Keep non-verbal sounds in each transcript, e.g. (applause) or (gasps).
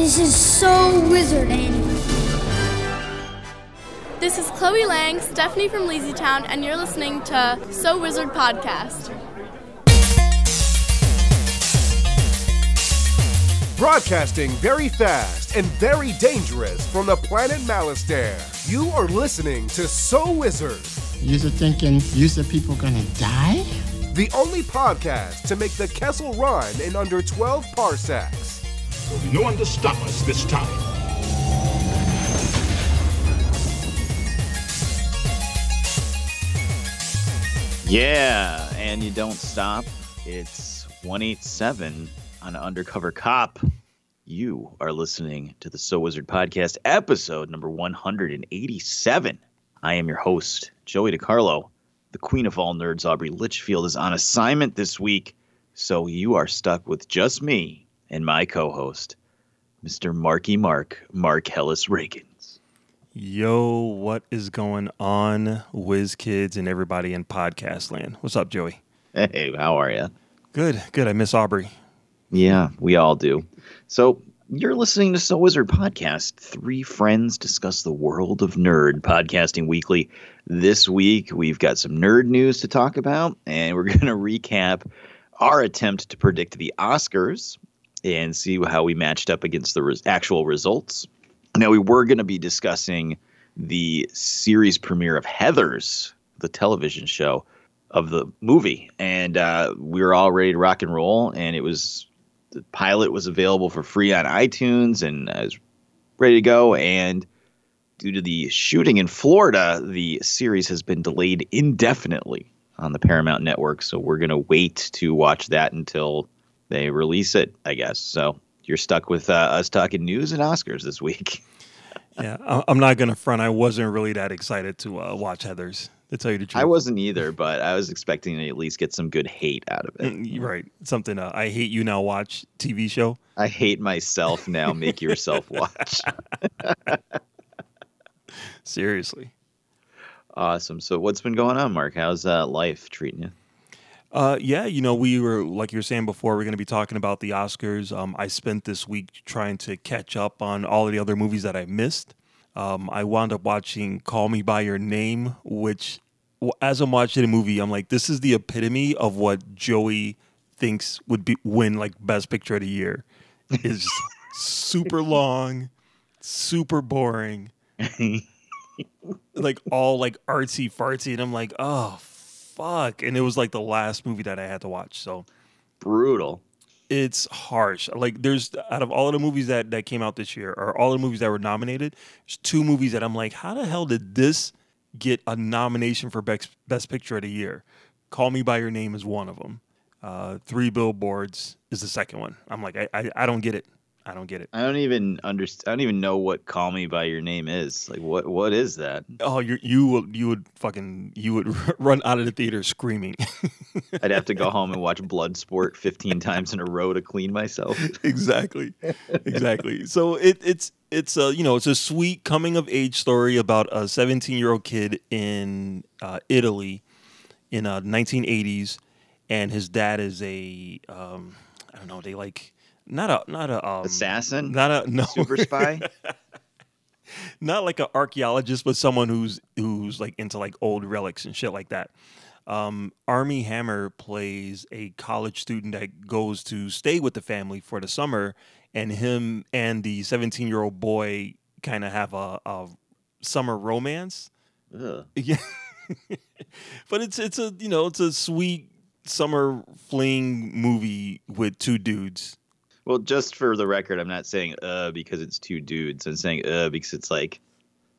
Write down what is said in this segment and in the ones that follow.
This is so wizard, Annie. This is Chloe Lang, Stephanie from Lazytown, and you're listening to So Wizard Podcast. Broadcasting very fast and very dangerous from the planet Malastare. You are listening to So Wizard, You're thinking, you said people gonna die? the only podcast to make the Kessel run in under 12 parsecs. There'll be no one to stop us this time. Yeah, and you don't stop. It's 187 on Undercover Cop. You are listening to the So Wizard Podcast, episode number 187. I am your host, Joey DiCarlo. The queen of all nerds, Aubrey Litchfield, is on assignment this week, so you are stuck with just me and my co host, Mr. Marky Mark, Mark Hellis Reagans. Yo, what is going on, whiz kids and everybody in podcast land? What's up, Joey? Hey, how are you? Good, good. I miss Aubrey. Yeah, we all do. So you're listening to So Wizard Podcast. Three friends discuss the world of nerd podcasting weekly. This week we've got some nerd news to talk about, and we're (laughs) going to recap our attempt to predict the Oscars and see how we matched up against the res- actual results. Now we were going to be discussing the series premiere of Heathers, the television show of the movie, and uh, we were all ready to rock and roll. And it was the pilot was available for free on iTunes, and I was ready to go. And due to the shooting in Florida, the series has been delayed indefinitely on the Paramount Network. So we're gonna wait to watch that until they release it, I guess. So you're stuck with uh, us talking news and Oscars this week. (laughs) Yeah, I'm not gonna front. I wasn't really that excited to uh, watch Heathers. To tell you the truth, I wasn't either, but I was expecting to at least get some good hate out of it. Mm, right. Something uh, I hate you now. Watch TV show. I hate myself now. Make yourself (laughs) watch. Seriously. Awesome. So what's been going on, Mark? How's uh, life treating you? Uh, yeah, you know, we were like you were saying before, we're going to be talking about the Oscars. Um, I spent this week trying to catch up on all of the other movies that I missed. Um, I wound up watching Call Me by Your Name, which, as I'm watching the movie, I'm like, this is the epitome of what Joey thinks would be win like Best Picture of the Year. Is super long, super boring, (laughs) like all like artsy fartsy, and I'm like, oh fuck! And it was like the last movie that I had to watch, so Brutal. it's harsh. Like there's out of all of the movies that that came out this year, or all the movies that were nominated, there's two movies that I'm like, how the hell did this get a nomination for best best picture of the year? Call Me by Your Name is one of them. Uh, Three Billboards is the second one. I'm like, I I, I don't get it. I don't get it. I don't even understand. I don't even know what "Call Me by Your Name" is. Like, what? What is that? Oh, you you would you would fucking you would (laughs) run out of the theater screaming. (laughs) I'd have to go home and watch Bloodsport 15 times in a row to clean myself. (laughs) exactly exactly so it, it's it's a you know it's a sweet coming of age story about a 17 year old kid in uh, italy in uh, 1980s and his dad is a um, i don't know they like not a not a um, Assassin? not a no Super spy? (laughs) not like an archaeologist, but someone who's who's like into like old relics and shit like that. Um, Armie Hammer plays a college student that goes to stay with the family for the summer, and him and the 17 year old boy kind of have a, a summer romance. Ugh. (laughs) Yeah, but it's it's a you know it's a sweet summer fling movie with two dudes. Well, just for the record, I'm not saying uh because it's two dudes. I'm saying uh because it's like,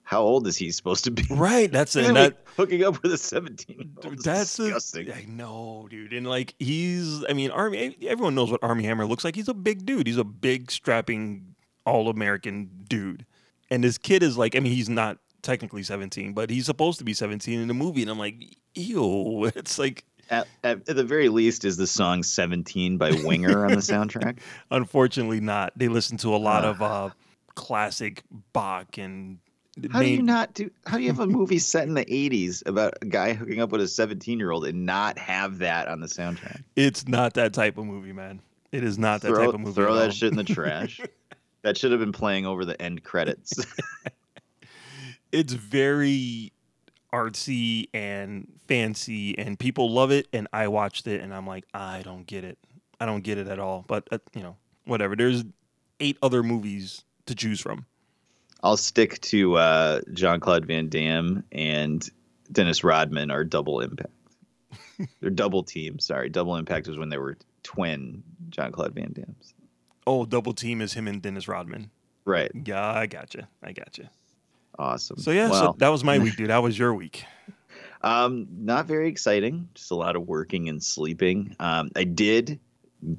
how old is he supposed to be? Right, that's (laughs) it. That, hooking up with a 17. Dude, that's disgusting. I know, dude. And like he's, I mean, Armie. Everyone knows what Armie Hammer looks like. He's a big dude. He's a big, strapping, all-American dude. And this kid is like, I mean, he's not technically 17, but he's supposed to be 17 in the movie. And I'm like, ew. (laughs) It's like, At, at, at the very least, is the song 17 by Winger on the soundtrack? (laughs) unfortunately, not. They listen to a lot Ah. of uh, classic Bach and. How do you not do? How do you have a movie set in the '80s about a guy hooking up with a 17-year-old and not have that on the soundtrack? It's not that type of movie, man. It is not that throw type of movie. throw that shit in the (laughs) trash. That should have been playing over the end credits. (laughs) It's very artsy and fancy, and people love it. And I watched it, and I'm like, I don't get it. I don't get it at all. But uh, you know, whatever. There's eight other movies to choose from. I'll stick to uh, John Claude Van Damme and Dennis Rodman are double impact. (laughs) They're double team. Sorry, double impact was when they were twin John Claude Van Dammes. Oh, double team is him and Dennis Rodman. Right. Yeah, I gotcha. I gotcha. Awesome. So yeah, Well, so that was my week, (laughs) dude. That was your week. Um, not very exciting. Just a lot of working and sleeping. Um, I did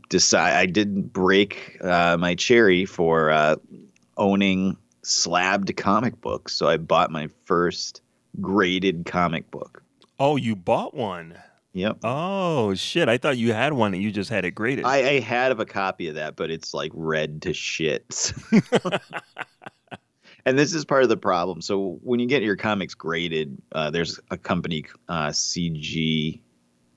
decide. I did break uh, my cherry for uh, owning slabbed comic books. So I bought my first graded comic book. Oh, you bought one. Yep. Oh shit! I thought you had one and you just had it graded. I, I had a copy of that, but it's like read to shit. (laughs) (laughs) and this is part of the problem. So when you get your comics graded, uh, there's a company, uh, CGS,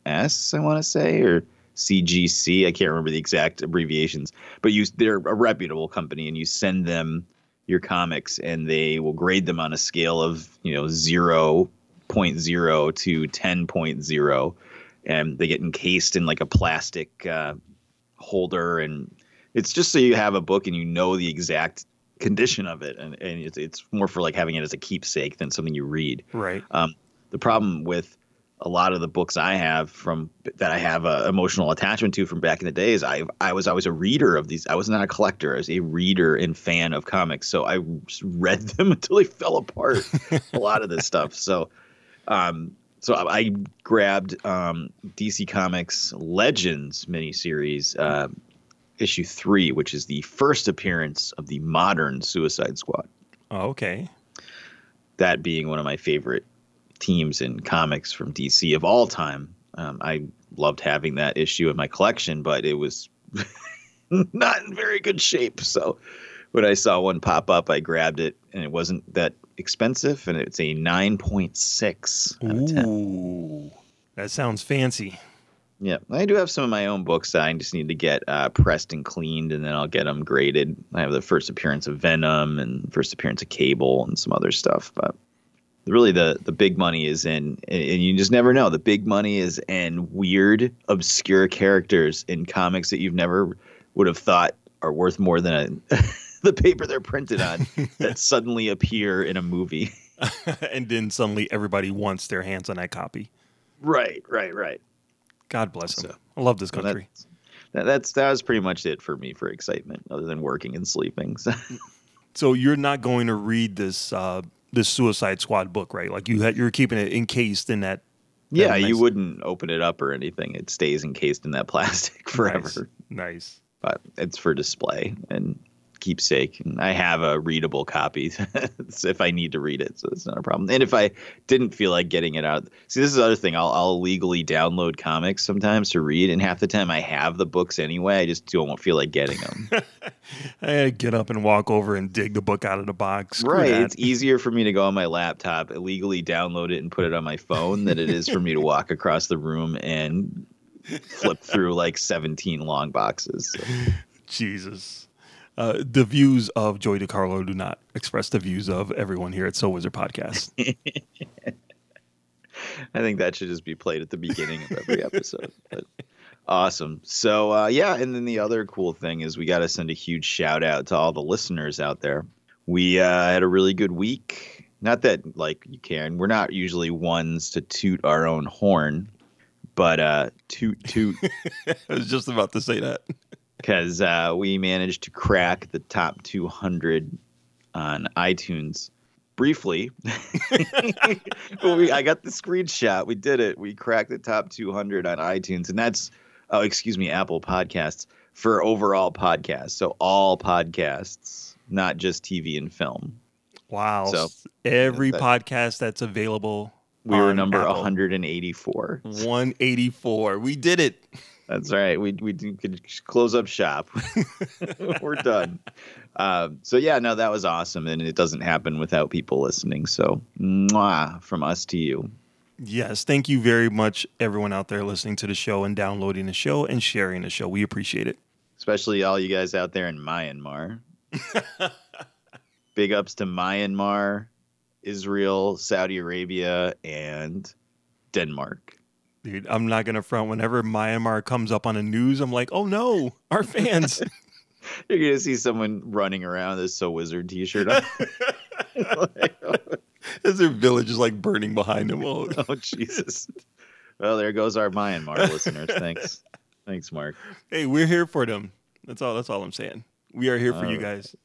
I want to say, or CGC. I can't remember the exact abbreviations, but you they're a reputable company, and you send them your comics, and they will grade them on a scale of you know zero point zero to ten point zero, and they get encased in like a plastic uh, holder, and it's just so you have a book and you know the exact condition of it, and, and it's, it's more for like having it as a keepsake than something you read. right. Um, the problem with a lot of the books I have from that I have a emotional attachment to from back in the days, I I was always a reader of these. I was not a collector. I was a reader and fan of comics. So I read (laughs) them until they fell apart. a lot of this (laughs) stuff. So, um, so I I grabbed um, DC Comics Legends miniseries. Uh, issue three, which is the first appearance of the modern Suicide Squad Oh, okay. that being one of my favorite teams in comics from DC of all time. Um, I loved having that issue in my collection, but it was (laughs) not in very good shape. So when I saw one pop up, I grabbed it, and it wasn't that expensive, and it's a 9.6 out of 10. Ooh, that sounds fancy. Yeah, I do have some of my own books that I just need to get uh, pressed and cleaned, and then I'll get them graded. I have the first appearance of Venom and first appearance of Cable and some other stuff, but really the the big money is in, and you just never know. The big money is in weird, obscure characters in comics that you've never would have thought are worth more than a, (laughs) the paper they're printed on (laughs) that suddenly appear in a movie. (laughs) and then suddenly everybody wants their hands on that copy. right, right, right. God bless them. So- I love this country. that's, that, that's that was pretty much it for me for excitement, other than working and sleeping. So. (laughs) So you're not going to read this uh, this Suicide Squad book, right? Like you had, you're keeping it encased in that. that Yeah, nice- you wouldn't open it up or anything. It stays encased in that (laughs) plastic forever. Nice. nice. But it's for display and keepsake. And I have a readable copy (laughs) if I need to read it, so it's not a problem. And if I didn't feel like getting it out, see, this is the other thing. I'll, I'll legally download comics sometimes to read, and half the time I have the books anyway. I just don't feel like getting them. (laughs) I get up and walk over and dig the book out of the box. Screw right. that. It's easier for me to go on my laptop, illegally download it, and put it on my phone than it is for me to walk across the room and flip through like 17 long boxes. So, (laughs) Jesus. Uh, the views of Joey DiCarlo do not express the views of everyone here at So Wizard Podcast. (laughs) I think that should just be played at the beginning of every (laughs) episode. But awesome. So uh, yeah, and then the other cool thing is we got to send a huge shout out to all the listeners out there. We uh, had a really good week. Not that like you can. We're not usually ones to toot our own horn, but uh, toot toot (laughs) I was just about to say that. Because uh, we managed to crack the top 200 on iTunes briefly. (laughs) We, I got the screenshot. We did it. We cracked the top 200 on iTunes, and that's oh, excuse me, Apple Podcasts for overall podcasts. So all podcasts, not just TV and film. Wow. So, Every that- podcast that's available. We were number Apple. 184. 184. We did it. That's right. We we could close up shop. (laughs) We're done. Um, so yeah, no, that was awesome, and it doesn't happen without people listening. So, mwah, from us to you. Yes. Thank you very much, everyone out there listening to the show and downloading the show and sharing the show. We appreciate it. Especially all you guys out there in Myanmar. (laughs) Big ups to Myanmar, Israel, Saudi Arabia, and Denmark. Dude, I'm not gonna front. Whenever Myanmar comes up on the news, I'm like, oh no, our fans. (laughs) You're gonna see someone running around with a So Wizard T-shirt on. (laughs) As their village is like burning behind them. Oh, (laughs) oh Jesus! Well, there goes our Myanmar listeners. Thanks, thanks, Mark. hey, we're here for them. That's all. That's all I'm saying. We are here for All you right. guys.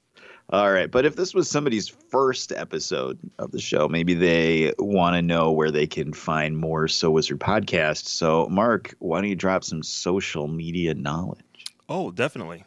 All right, but if this was somebody's first episode of the show, maybe they want to know where they can find more So Wizard podcasts. So, Mark, why don't you drop some social media knowledge? Oh, definitely.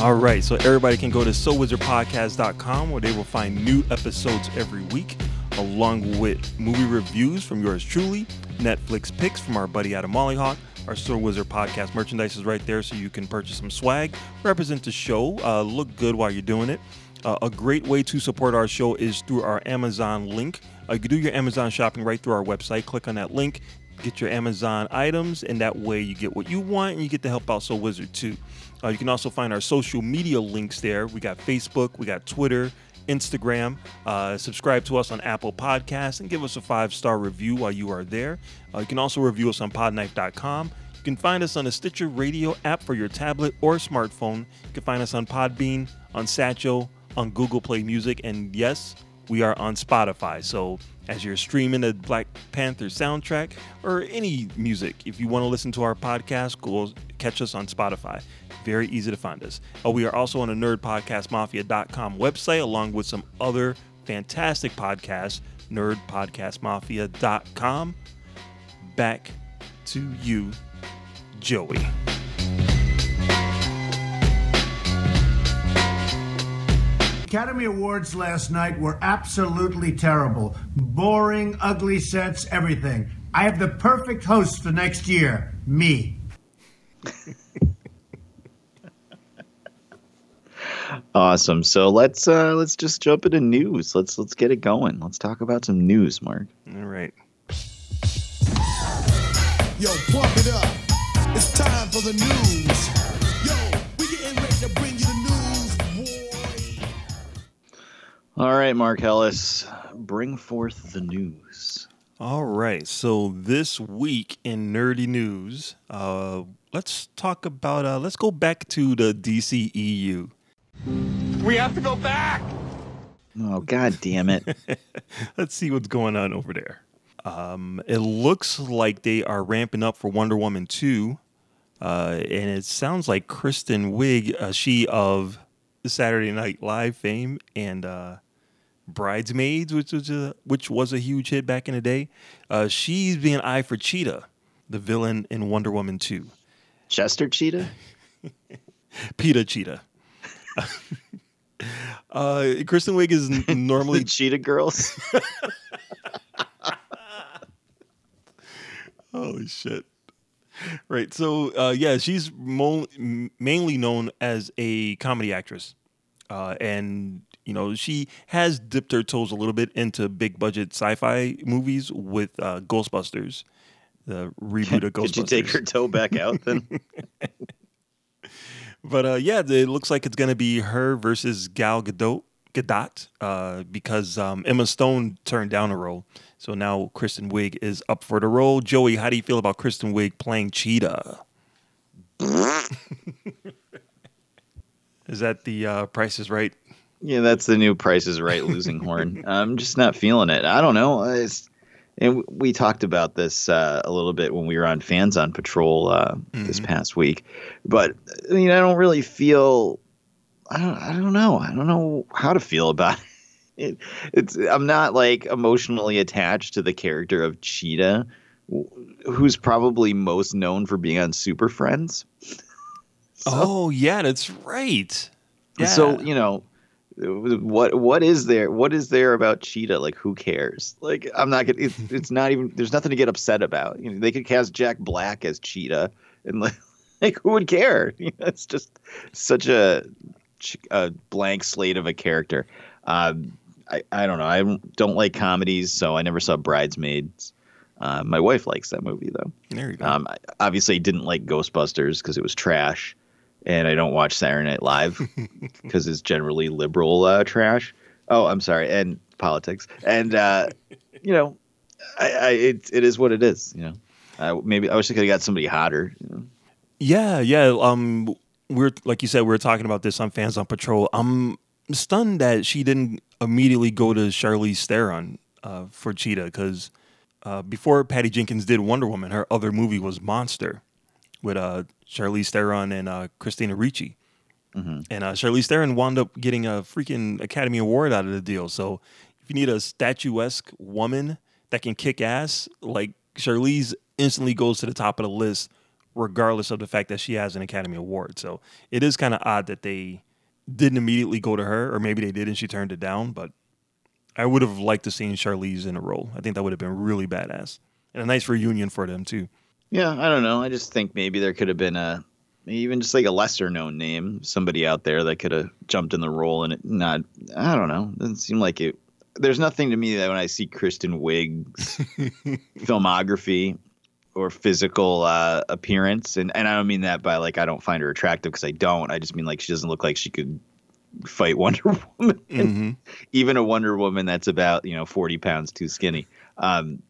All right, so everybody can go to SoWizardPodcast.com where they will find new episodes every week, along with movie reviews from yours truly, Netflix picks from our buddy Adam Mollyhawk. Our So Wizard podcast merchandise is right there, so you can purchase some swag, represent the show, uh, look good while you're doing it. Uh, a great way to support our show is through our Amazon link. Uh, you can do your Amazon shopping right through our website. Click on that link, get your Amazon items, and that way you get what you want and you get to help out So Wizard too. Uh, you can also find our social media links there. We got Facebook, we got Twitter, Instagram. Uh, subscribe to us on Apple Podcasts and give us a five star review while you are there. Uh, you can also review us on podknife.com. You can find us on the Stitcher Radio app for your tablet or smartphone. You can find us on Podbean, on Satchel, on Google Play Music, and yes, we are on Spotify. So as you're streaming the Black Panther soundtrack or any music, if you want to listen to our podcast, go catch us on Spotify. Very easy to find us. Uh, we are also on the nerdpodcastmafia.com website, along with some other fantastic podcasts, nerdpodcastmafia.com. Back to you, Joey. Academy Awards last night were absolutely terrible. Boring, ugly sets, everything. I have the perfect host for next year me. (laughs) Awesome. So let's uh, let's just jump into news. Let's let's get it going. Let's talk about some news, Mark. All right. Yo, pump it up. It's time for the news. All right, Mark Ellis, bring forth the news. All right. So this week in nerdy news, uh, let's talk about. Uh, let's go back to the DCEU. We have to go back. Oh God damn it! (laughs) Let's see what's going on over there. Um, it looks like they are ramping up for Wonder Woman 2. Uh, and it sounds like Kristen Wiig, uh, she of Saturday Night Live fame and uh, Bridesmaids, which was a which was a huge hit back in the day. Uh, she's being eyed for Cheetah, the villain in Wonder Woman 2. Chester Cheetah. (laughs) Peta Cheetah. (laughs) uh, Kristen Wiig is n- (laughs) normally Cheetah Girls. Holy shit. Right. So, uh, yeah, she's mo- mainly known as a comedy actress. Uh, and, you know, she has dipped her toes a little bit into big budget sci fi movies with uh, Ghostbusters, the reboot of (laughs) Ghostbusters. Could you take her toe back out then? (laughs) But uh, yeah, it looks like it's going to be her versus Gal Gadot, Gadot uh, because um, Emma Stone turned down a role. So now Kristen Wiig is up for the role. Joey, how do you feel about Kristen Wiig playing Cheetah? (laughs) is that the uh, Price is Right? yeah, that's the new Price is Right losing horn. (laughs) I'm just not feeling it. I don't know. It's, and we talked about this uh, a little bit when we were on Fans on Patrol uh, this past week. But I mean, I don't really feel. I don't. I don't know. I don't know how to feel about it. (laughs) it. It's. I'm not like emotionally attached to the character of Cheetah, who's probably most known for being on Super Friends. (laughs) Oh, yeah, that's right. Yeah. So you know, what what is there? What is there about Cheetah? Like, who cares? Like, I'm not gonna. It's, it's not even. There's nothing to get upset about. You know, they could cast Jack Black as Cheetah, and like, (laughs) like who would care? (laughs) You know, it's just such a, a blank slate of a character. Um, I I don't know. I don't like comedies, so I never saw Bridesmaids. Uh, my wife likes that movie though. There you go. Um, I obviously didn't like Ghostbusters because it was trash, and I don't watch Saturday Night Live (laughs) because it's generally liberal uh, trash. Oh, I'm sorry, and politics, and uh, you know, I, I it, it is what it is. You know, I, maybe I wish I could have got somebody hotter. You know? Yeah, yeah. Um, we're like you said, we are talking about this on Fans on Patrol. I'm stunned that she didn't immediately go to Charlize Theron uh, for Cheetah because uh, before Patty Jenkins did Wonder Woman, her other movie was Monster with uh, Charlize Theron and uh, Christina Ricci. And uh, Charlize Theron wound up getting a freaking Academy Award out of the deal. So if you need a statuesque woman that can kick ass, like Charlize instantly goes to the top of the list, regardless of the fact that she has an Academy Award. So it is kind of odd that they didn't immediately go to her, or maybe they did and she turned it down. But I would have liked to seen Charlize in a role. I think that would have been really badass and a nice reunion for them too. Yeah, I don't know. I just think maybe there could have been a even just like a lesser known name, somebody out there that could have jumped in the role and it not. I don't know. Doesn't seem like it. There's nothing to me that when I see Kristen Wiig's (laughs) filmography or physical uh, appearance, and and I don't mean that by like I don't find her attractive because I don't. I just mean like she doesn't look like she could fight (laughs) Wonder Woman. Mm-hmm. (laughs) Even a Wonder Woman that's about you know 40 pounds too skinny. Um,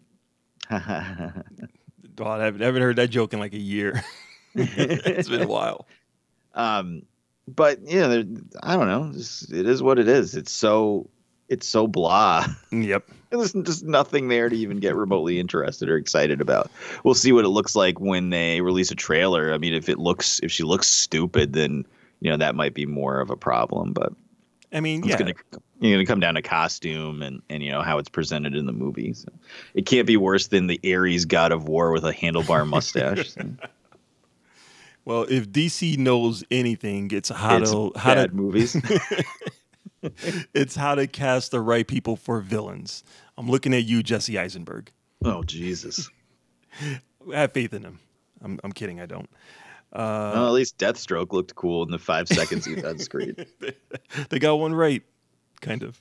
Oh, I haven't, I haven't heard that joke in like a year. (laughs) it's been a while. (laughs) um but yeah there, i don't know just, it is what it is it's so it's so blah Yep. (laughs) there's just nothing there to even get remotely interested or excited about we'll see what it looks like when they release a trailer i mean if it looks if she looks stupid then you know that might be more of a problem but I mean, yeah. gonna you're gonna come down to costume and and you know how it's presented in the movie so it can't be worse than the ares god of war with a handlebar (laughs) mustache so. Well, if DC knows anything, it's how it's to how bad to movies (laughs) it's how to cast the right people for villains. I'm looking at you, Jesse Eisenberg. oh jesus I (laughs) have faith in him. I'm, I'm kidding. I don't. Uh, well, at least Deathstroke looked cool in the five seconds he was on screen. They got one right, kind of.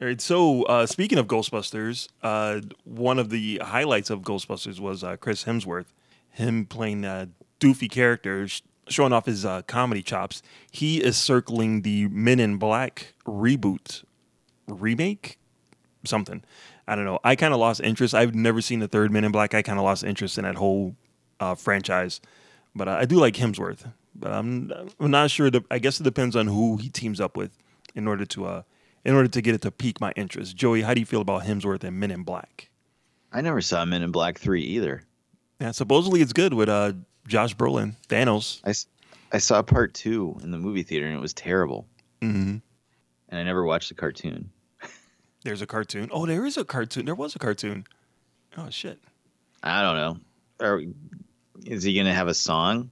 All right. So uh, speaking of Ghostbusters, uh, one of the highlights of Ghostbusters was uh, Chris Hemsworth, him playing a doofy character, sh- showing off his uh, comedy chops. He is circling the Men in Black reboot, remake, something. I don't know. I kind of lost interest. I've never seen the third Men in Black. I kind of lost interest in that whole uh, franchise, but uh, I do like Hemsworth. But I'm I'm not sure. The, I guess it depends on who he teams up with in order to uh in order to get it to pique my interest. Joey, how do you feel about Hemsworth and Men in Black? I never saw Men in Black 3 either. Yeah, supposedly it's good with uh Josh Brolin, Thanos. I saw part two in the movie theater and it was terrible. Mm-hmm. And I never watched the cartoon. (laughs) There's a cartoon. Oh, there is a cartoon. There was a cartoon. Oh shit. I don't know. Are, is he going to have a song?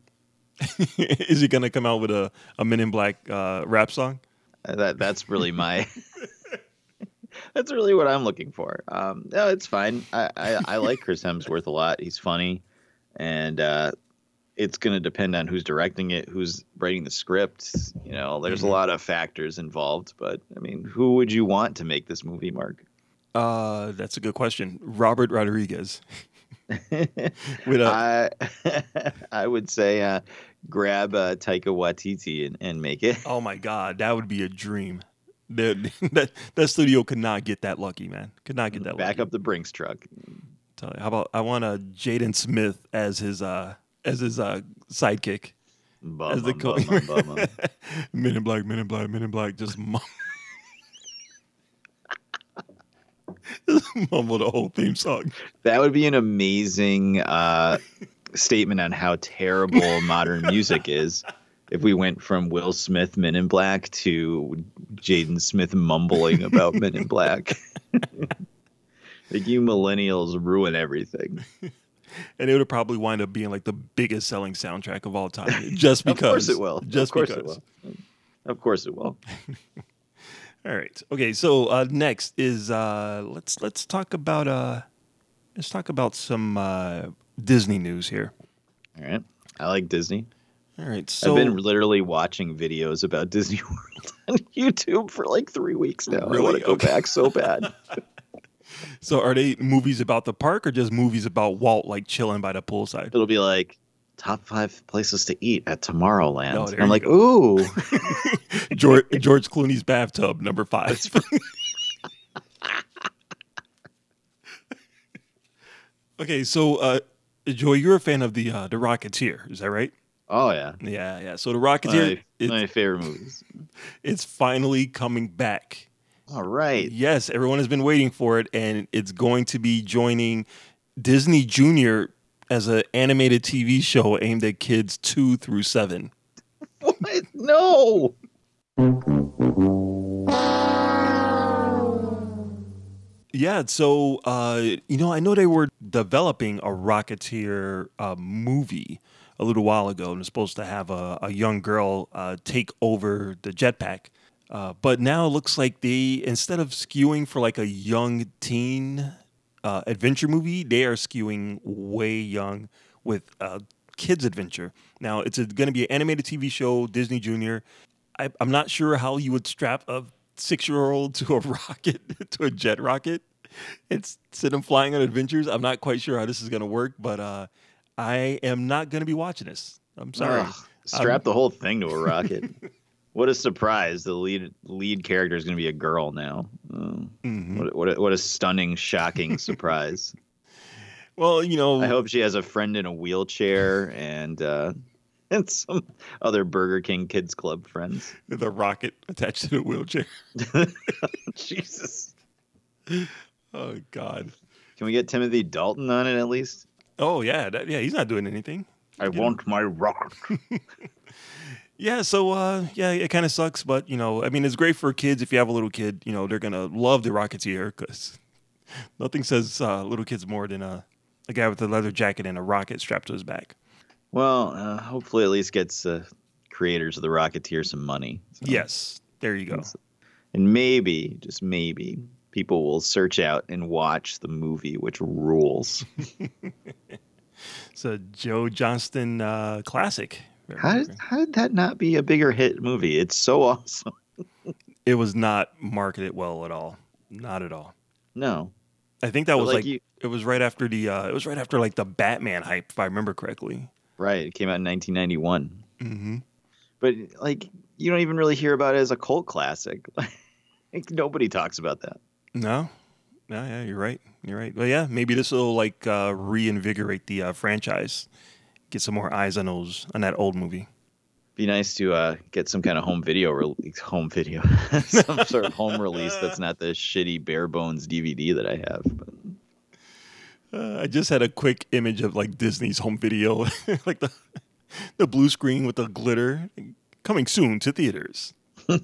(laughs) is he gonna come out with a, a Men in Black uh, rap song? Uh, That That's really my. (laughs) that's really what I'm looking for. Um, no, it's fine. I, I, I like Chris Hemsworth a lot. He's funny. And uh, it's going to depend on who's directing it, who's writing the script. You know, there's a lot of factors involved. But, I mean, who would you want to make this movie, Mark? Uh, that's a good question. Robert Rodriguez. (laughs) with I (laughs) I would say uh, grab uh, Taika Waititi and, and make it. oh my god, that would be a dream. That, (laughs) that that studio could not get that lucky, man. Could not get that Back lucky. up the Brinks truck. Tell you, how about I want a Jaden Smith as his uh as his uh sidekick. Bum, As the bum, co- bum, bum. (laughs) Men in Black, Men in Black, Men in Black. Just mum- (laughs) Just mumble the whole theme song. That would be an amazing uh, statement on how terrible (laughs) modern music is. If we went from Will Smith Men in Black to Jaden Smith mumbling about Men in Black. (laughs) like you millennials ruin everything. (laughs) And it would probably wind up being like the biggest selling soundtrack of all time. Just because. of course it will. Just of course because. it will. Of course it will. All right. Okay. So uh, next is uh, let's let's talk about uh, let's talk about some uh, Disney news here. All right. I like Disney. All right. So I've been literally watching videos about (laughs) Disney World on YouTube for like three weeks now. I want to go Okay. back so bad. (laughs) So are they movies about the park or just movies about Walt like chilling by the poolside? It'll be like top five places to eat at Tomorrowland. Oh, I'm like, go. ooh. (laughs) George, George Clooney's bathtub, number five. okay, so uh, Joy, you're a fan of the uh, the Rocketeer, is that right? Oh yeah. Yeah, yeah. So the Rocketeer, My, it's, my favorite movies. (laughs) it's finally coming back. All right. Yes, everyone has been waiting for it, and it's going to be joining Disney Junior as an animated TV show aimed at kids two through seven. (laughs) What? No. (laughs) Yeah, so uh, you know, I know they were developing a Rocketeer uh, movie a little while ago, and it's supposed to have a, a young girl uh, take over the jetpack. Uh, but now it looks like they, instead of skewing for like a young teen uh, adventure movie, they are skewing way young with uh, kids adventure. Now it's going to be an animated TV show, Disney Junior. I'm not sure how you would strap a six year old to a (laughs) rocket, to a jet rocket, and send them flying on adventures. I'm not quite sure how this is going to work, but uh, I am not going to be watching this. I'm sorry. Ugh, strap the whole thing to a rocket. (laughs) what a surprise! The lead lead character is going to be a girl now. Oh, Mhm. What, what, a, what a stunning, shocking (laughs) surprise! Well, you know, I hope she has a friend in a wheelchair and uh, and some other Burger King Kids Club friends. with a rocket attached to the wheelchair. (laughs) (laughs) Jesus, Oh God. can we get Timothy Dalton on it at least? Oh yeah, that, yeah. He's not doing anything. I want my rock. (laughs) Yeah, so uh, yeah, it kind of sucks, but you know, I mean, it's great for kids. If you have a little kid, you know, they're gonna love the Rocketeer because nothing says uh, little kids more than a, a guy with a leather jacket and a rocket strapped to his back. Well, uh, hopefully, at least gets uh, creators of the Rocketeer some money. So- Yes, there you go. And maybe, just maybe, people will search out and watch the movie, which rules. (laughs) It's a Joe Johnston uh, classic. How did, how did that not be a bigger hit movie? It's so (laughs) awesome. It was not marketed well at all. Not at all. No. I think that But was like like, you- it was right after the uh, it was right after like the Batman hype, if I remember correctly. Right. It came out in 1991. Mm-hmm. But, like, you don't even really hear about it as a cult classic. (laughs) like, nobody talks about that. No, no, yeah, you're right. You're right. Well, yeah, maybe this will like uh, reinvigorate the uh, franchise, get some more eyes on those on that old movie. Be nice to uh, get some kind of home video, release, home video, (laughs) some sort of home release that's not the shitty bare bones DVD that I have. But Uh, I just had a quick image of like Disney's home video, (laughs) like the the blue screen with the glitter, coming soon to theaters. (laughs)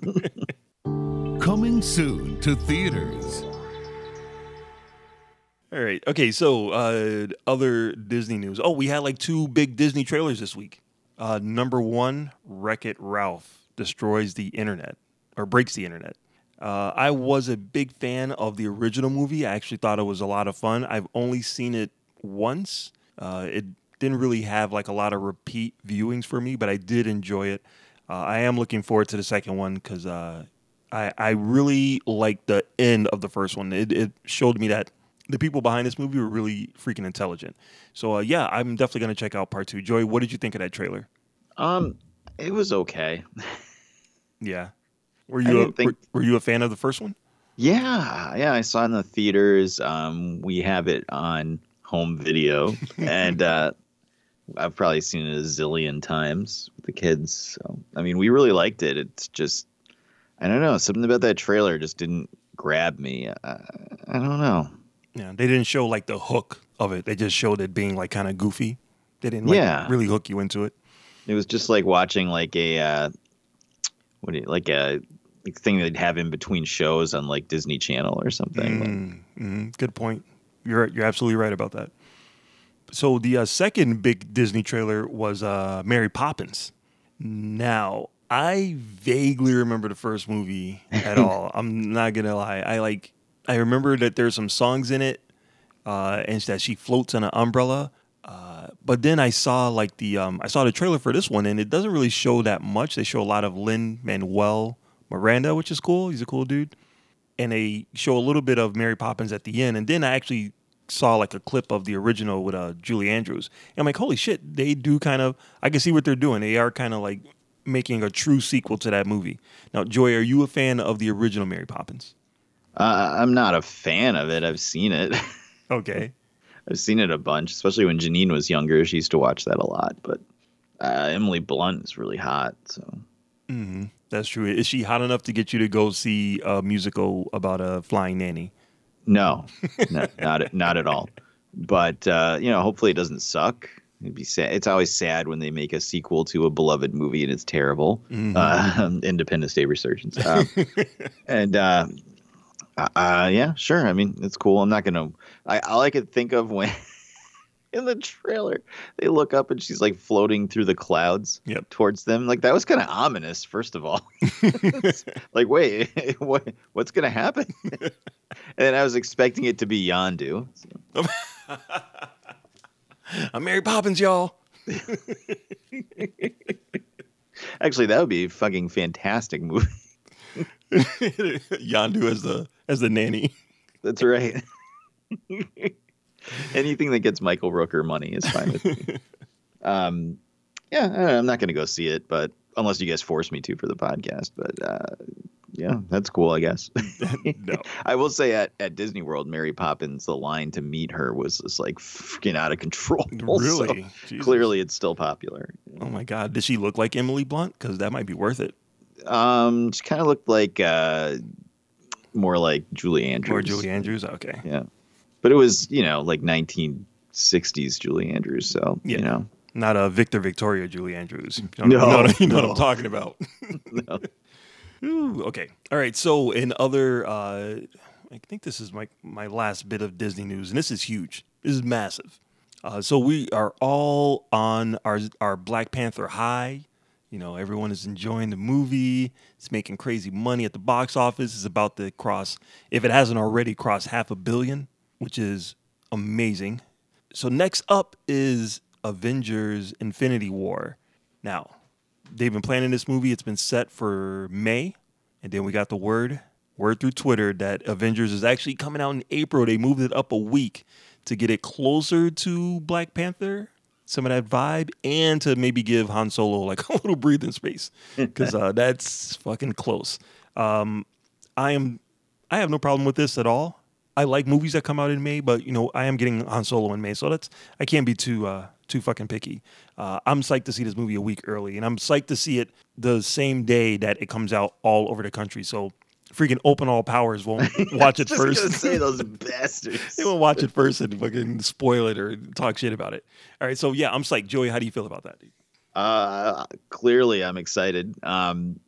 Coming soon to theaters. All right. Okay. So, uh, other Disney news. Oh, we had like two big Disney trailers this week. Uh, number one, Wreck It Ralph destroys the internet or breaks the internet. Uh, I was a big fan of the original movie. I actually thought it was a lot of fun. I've only seen it once. Uh, it didn't really have like a lot of repeat viewings for me, but I did enjoy it. Uh, I am looking forward to the second one because uh, I I really liked the end of the first one. It, it showed me that the people behind this movie were really freaking intelligent. So uh, yeah, I'm definitely gonna check out part two. Joy, what did you think of that trailer? um, it was okay. (laughs) Yeah, were you a, think- were, were you a fan of the first one? Yeah, yeah, I saw it in the theaters. Um, we have it on home video, (laughs) and uh, I've probably seen it a zillion times with the kids. So, I mean, we really liked it. It's just, I don't know, something about that trailer just didn't grab me. I, I don't know. Yeah, they didn't show like the hook of it. They just showed it being like kind of goofy. They didn't like Yeah. really hook you into it. It was just like watching like a, uh, what do you, like a thing they'd have in between shows on like Disney Channel or something. Mm, mhm. Good point. You're you're absolutely right about that. So the uh, second big Disney trailer was uh, Mary Poppins. Now I vaguely remember the first movie at (laughs) all. I'm not gonna lie. I like I remember that there's some songs in it, uh, and that she floats on an umbrella. Uh, but then I saw like the um, I saw the trailer for this one, and it doesn't really show that much. They show a lot of Lin Manuel Miranda, which is cool. He's a cool dude and they show a little bit of Mary Poppins at the end, and then I actually saw like a clip of the original with uh, Julie Andrews. And I'm like, holy shit, they do kind of. I can see what they're doing. They are kind of like making a true sequel to that movie. Now, Joy, are you a fan of the original Mary Poppins? Uh, I'm not a fan of it. I've seen it. (laughs) Okay. I've seen it a bunch, especially when Janine was younger. She used to watch that a lot. But uh, Emily Blunt is really hot. So hmm That's true. Is she hot enough to get you to go see a musical about a flying nanny? no, no not not at all. But uh, you know, hopefully it doesn't suck. It'd be sad. It's always sad when they make a sequel to a beloved movie and it's terrible. Uh, Independence Day resurgence. Um, (laughs) and uh, uh, yeah, sure. I mean, it's cool. I'm not gonna. I all I could think of when (laughs) in the trailer they look up and she's like floating through the clouds Yep. towards them. Like that was kind of ominous. First of all, (laughs) (laughs) like wait, what what's gonna happen? and I was expecting it to be Yondu. So. I'm Mary Poppins, y'all. Actually, that would be a fucking fantastic movie. Yondu as the as the nanny. That's right. (laughs) Anything that gets Michael Rooker money is fine with me. (laughs) um, yeah, I don't know, I'm not going to go see it, but unless you guys force me to for the podcast. But uh, yeah, that's cool, I guess. (laughs) No. I will say at, at Disney World, Mary Poppins, the line to meet her was just like freaking out of control. Really? Jesus. clearly, it's still popular. Oh my God. Did she look like Emily Blunt? Because that might be worth it. Um, she kind of looked like uh, more like Julie Andrews. Or Julie Andrews? Okay. Yeah. But it was, you know, like 1960s Julie Andrews. So, Yeah. you know, Not a Victor Victoria Julie Andrews. You know, No, you know, what- what. I'm talking about. (laughs) (laughs) no. Ooh, okay. All right. So in other, uh, I think this is my my last bit of Disney news, and this is huge. This is massive. Uh, so we are all on our our Black Panther high. You know, everyone is enjoying the movie. It's making crazy money at the box office. It's about to cross, if it hasn't already crossed half a billion, which is amazing. So next up is Avengers: Infinity War. Now, they've been planning this movie. It's been set for May, and then we got the word word through Twitter that Avengers is actually coming out in April. They moved it up a week to get it closer to Black Panther, some of that vibe, and to maybe give Han Solo like (laughs) a little breathing space because uh, that's fucking close. Um, I am I have no problem with this at all. I like movies that come out in May, but you know I am getting Han Solo in May, so that's I can't be too uh, too fucking picky. Uh, I'm psyched to see this movie a week early, and I'm psyched to see it the same day that it comes out all over the country. So freaking open all powers won't (laughs) watch it first. say those (laughs) bastards. they won't watch it first and fucking spoil it or talk shit about it. All right, so yeah, I'm psyched. Joey, how do you feel about that? dude? Uh, clearly, I'm excited. Um,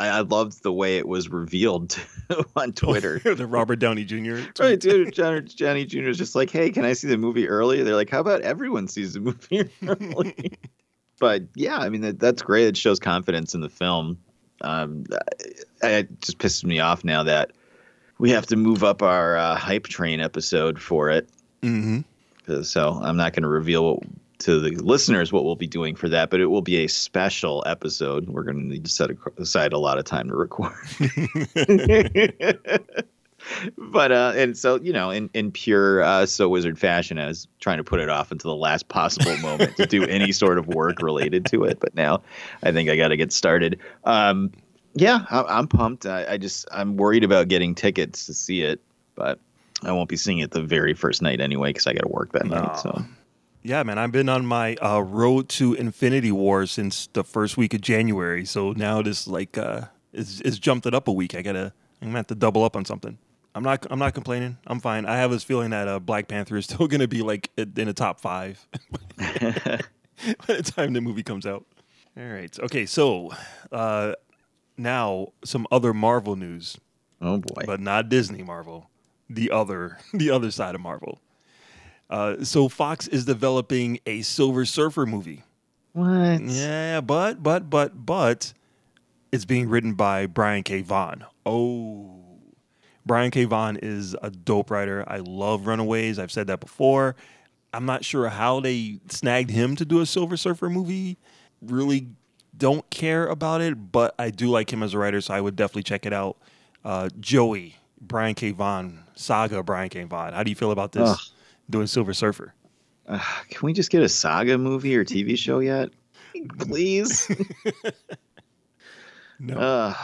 I, I loved the way it was revealed (laughs) on Twitter. (laughs) the Robert Downey Jr. Right, dude. Johnny, Johnny Jr. is just like, hey, can I see the movie early? They're like, how about everyone sees the (laughs) movie early? but yeah, I mean, that, that's great. It shows confidence in the film. Um, I- it just pisses me off now that we have to move up our uh, hype train episode for it. Mm-hmm. 'Cause- So I'm not going to reveal what, to the listeners what we'll be doing for that, but it will be a special episode. We're going to need to set aside a lot of time to record. (laughs) (laughs) but uh, and so you know, in in pure uh, so wizard fashion, I was trying to put it off until the last possible moment to do (laughs) any sort of work related to it. But now, I think I got to get started. Um, yeah, I, I'm pumped. I, I just I'm worried about getting tickets to see it, but I won't be seeing it the very first night anyway because I got to work that night. So Yeah, man, I've been on my uh, road to Infinity War since the first week of January. So now this like uh, is is jumped it up a week. I gotta I'm gonna have to double up on something. I'm not I'm not complaining. I'm fine. I have this feeling that uh, Black Panther is (laughs) still gonna be like in the top five (laughs) by the time the movie comes out. All right. Okay. So uh, now some other Marvel news, oh boy, but not Disney Marvel. The other (laughs) the other side of Marvel. Uh, so Fox is developing a Silver Surfer movie. what? Yeah, but but but but it's being written by Brian K. Vaughan. Oh, Brian K. Vaughan is a dope writer. I love Runaways. I've said that before. I'm not sure how they snagged him to do a Silver Surfer movie. Really don't care about it, but I do like him as a writer, so I would definitely check it out. Uh, Joey, Brian K. Vaughan saga. Brian K. Vaughan. How do you feel about this Ugh. Doing Silver Surfer? Uh, can we just get a saga movie or TV show yet? Please. (laughs) No. Uh,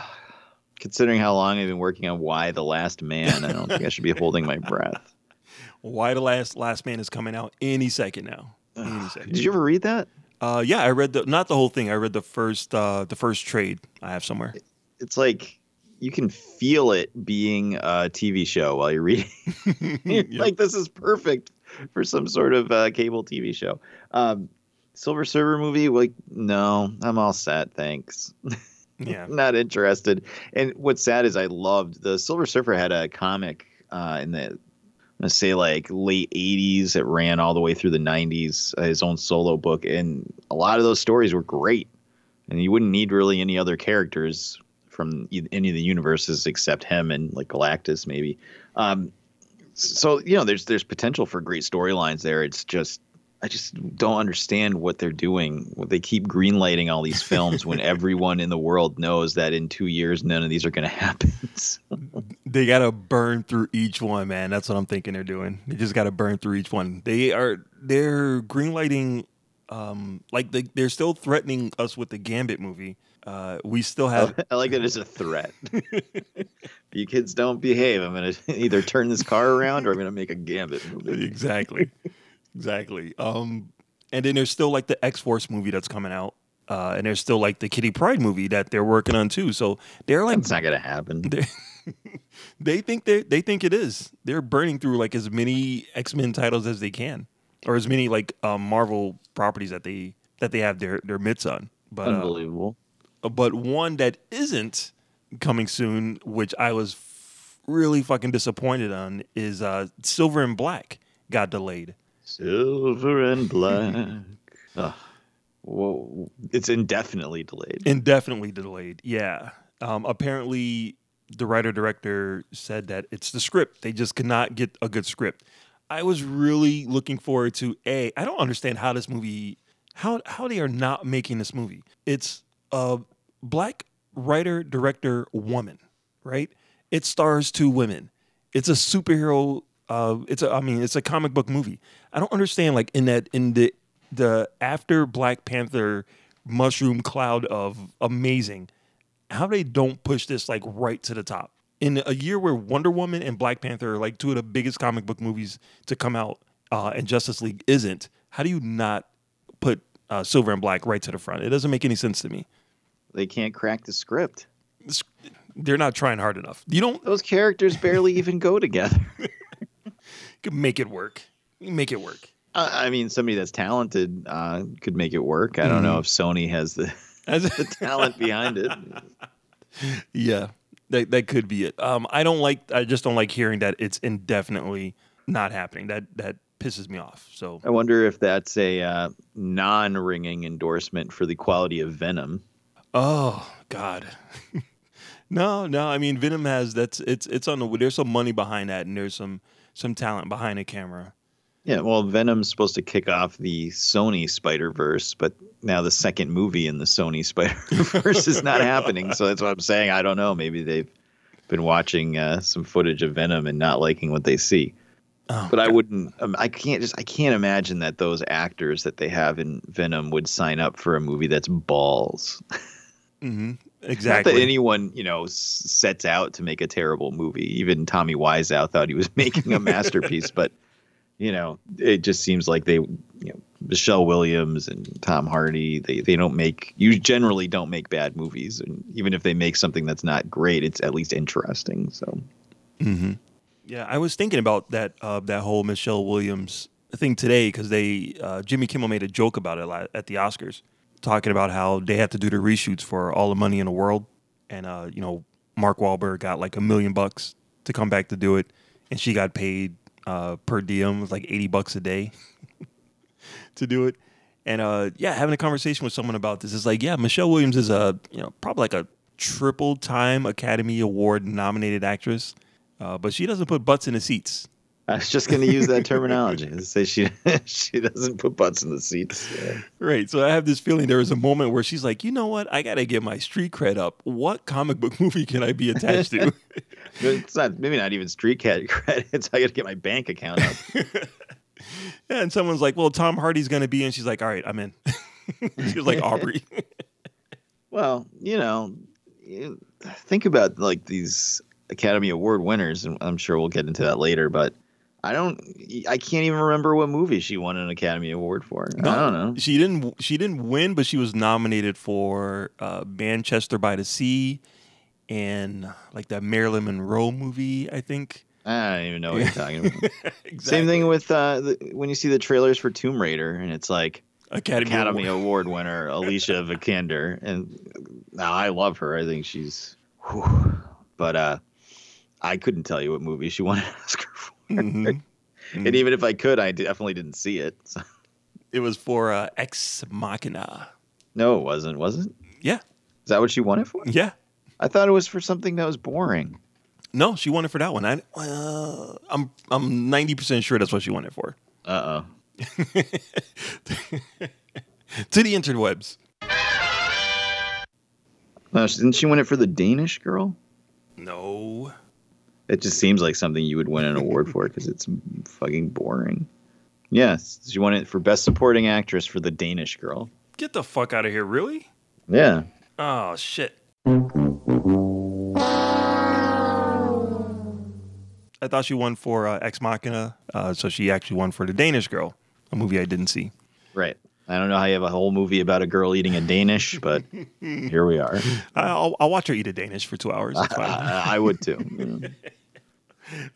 considering how long I've been working on Y the Last Man, I don't think I should be holding my breath. (laughs) Why the last Last Man is coming out any second now. Any second. Did you ever read that? Uh, yeah, I read the not the whole thing. I read the first uh, the first trade. I have somewhere. It's like you can feel it being a TV show while you're reading. You're (laughs) Yep. Like this is perfect (laughs) for some sort of uh, cable TV show. Um, Silver Surfer movie? Like, no, I'm all set. Thanks. (laughs) Yeah. Not interested. And what's sad is I loved the Silver Surfer had a comic uh, in the gonna say like late 80s it ran all the way through the 90s uh, his own solo book and a lot of those stories were great and you wouldn't need really any other characters from any of the universes except him and like galactus maybe um, so you know there's there's potential for great storylines there it's just i just don't understand what they're doing they keep greenlighting all these films when (laughs) everyone in the world knows that in two years none of these are going to happen (laughs) So, They gotta burn through each one, man. That's what I'm thinking they're doing. They just gotta burn through each one. They are they're greenlighting, um, like they they're still threatening us with the Gambit movie. Uh, we still have (laughs) I like that it's a threat. (laughs) if you kids don't behave, I'm gonna (laughs) either turn this car around or I'm gonna make a gambit movie. exactly, exactly. Um, and then there's still like the X Force movie that's coming out, uh, and there's still like the Kitty Pryde movie that they're working on too. So they're like It's not gonna happen. they they think they they think it is. They're burning through like as many X Men titles as they can, or as many like um, Marvel properties that they that they have their their mitts on. But uh, Unbelievable. but one that isn't coming soon, which I was f- really fucking disappointed on, is uh, Silver and Black got delayed. Silver and black. (laughs) Ugh. Whoa. It's indefinitely delayed. Indefinitely delayed. Yeah. Um, apparently, the writer director said that it's the script. They just could not get a good script. I was really looking forward to a. I don't understand how this movie, how how they are not making this movie. It's a black writer director woman, right? It stars two women. It's a superhero. Uh, it's a. I mean, it's a comic book movie. I don't understand. Like in that in the the after Black Panther mushroom cloud of amazing, how they don't push this like right to the top in a year where Wonder Woman and Black Panther are like two of the biggest comic book movies to come out, uh, and Justice League isn't. How do you not put uh, Silver and Black right to the front? It doesn't make any sense to me. They can't crack the script. It's- They're not trying hard enough. You don't Those characters barely (laughs) even go together. could make it work. Make it work. Uh, I mean, somebody that's talented uh, could make it work. I don't know if Sony has the, the talent behind it. (laughs) Yeah, that that could be it. Um, I don't like. I just don't like hearing that it's indefinitely not happening. That that pisses me off. So I wonder if that's a uh, non-ringing endorsement for the quality of Venom. Oh God. (laughs) no, no. I mean, Venom has that's it's it's on the there's some money behind that, and there's some some talent behind the camera. Yeah, well, Venom's supposed to kick off the Sony Spider Verse, but now the second movie in the Sony Spider Verse is not happening. So that's what I'm saying. I don't know. Maybe they've been watching uh, some footage of Venom and not liking what they see. Oh, but I wouldn't. Um, I can't just. I can't imagine that those actors that they have in Venom would sign up for a movie that's balls. hmm (laughs) Not exactly. that anyone, you know, s- sets out to make a terrible movie. Even Tommy Wiseau thought he was (laughs) making a masterpiece, but you know, it just seems like they, you know, Michelle Williams and Tom Hardy, they they don't make you generally don't make bad movies, and even if they make something that's not great, it's at least interesting. So mm-hmm. Yeah, I was thinking about that uh, that whole Michelle Williams thing today because they uh, Jimmy Kimmel made a joke about it at the Oscars, talking about how they had to do the reshoots for All the Money in the World, and uh, you know Mark Wahlberg got like a million bucks to come back to do it, and she got paid uh, per diem was like eighty bucks a day (laughs) to do it. And uh, yeah, having a conversation with someone about this is like, yeah, Michelle Williams is a you know probably like a triple time Academy Award nominated actress, uh, but she doesn't put butts in the seats. I was just going to use that (laughs) terminology to say she (laughs) she doesn't put butts in the seats. Yeah. Right. So I have this feeling there was a moment where she's like, you know what? I got to get my street cred up. What comic book movie can I be attached to? It's not maybe not even street cat (laughs) credits. I got to get my bank account up. (laughs) Yeah, and someone's like, "Well, Tom Hardy's going to be," and she's like, "All right, I'm in." (laughs) she was like Aubrey. Well, you know, think about like these Academy Award winners, and I'm sure we'll get into that later. But I don't, I can't even remember what movie she won an Academy Award for. I don't know. She didn't. She didn't win, but she was nominated for uh, Manchester by the Sea, and like that Marilyn Monroe movie. I think. I don't even know what you're talking about. (laughs) Exactly. Same thing with uh, the, when you see the trailers for Tomb Raider, and it's like Academy, Academy Award. Award winner Alicia (laughs) Vikander, and now I love her. I think she's, whew. but uh, I couldn't tell you what movie she won an Oscar for. Mhm. And even if I could, I definitely didn't see it. So- It was for uh, Ex Machina. No, it wasn't. Was it? Yeah, Is that what she won it for? yeah. I thought it was for something that was boring. No, she won it for that one. I, uh, I'm I'm ninety percent sure that's what she won it for. Uh oh. (laughs) To the interwebs. No, didn't she win it for the Danish girl? No. It just seems like something you would win an award for because it's fucking boring. Yes, she won it for best supporting actress for the Danish girl. Get the fuck out of here! Really? Yeah. Oh shit. I thought she won for uh, Ex Machina, uh, so she actually won for the Danish Girl, a movie I didn't see. Right. I don't know how you have a whole movie about a girl eating a Danish, but (laughs) here we are. I'll, I'll watch her eat a Danish for two hours. (laughs) I, would too. (laughs)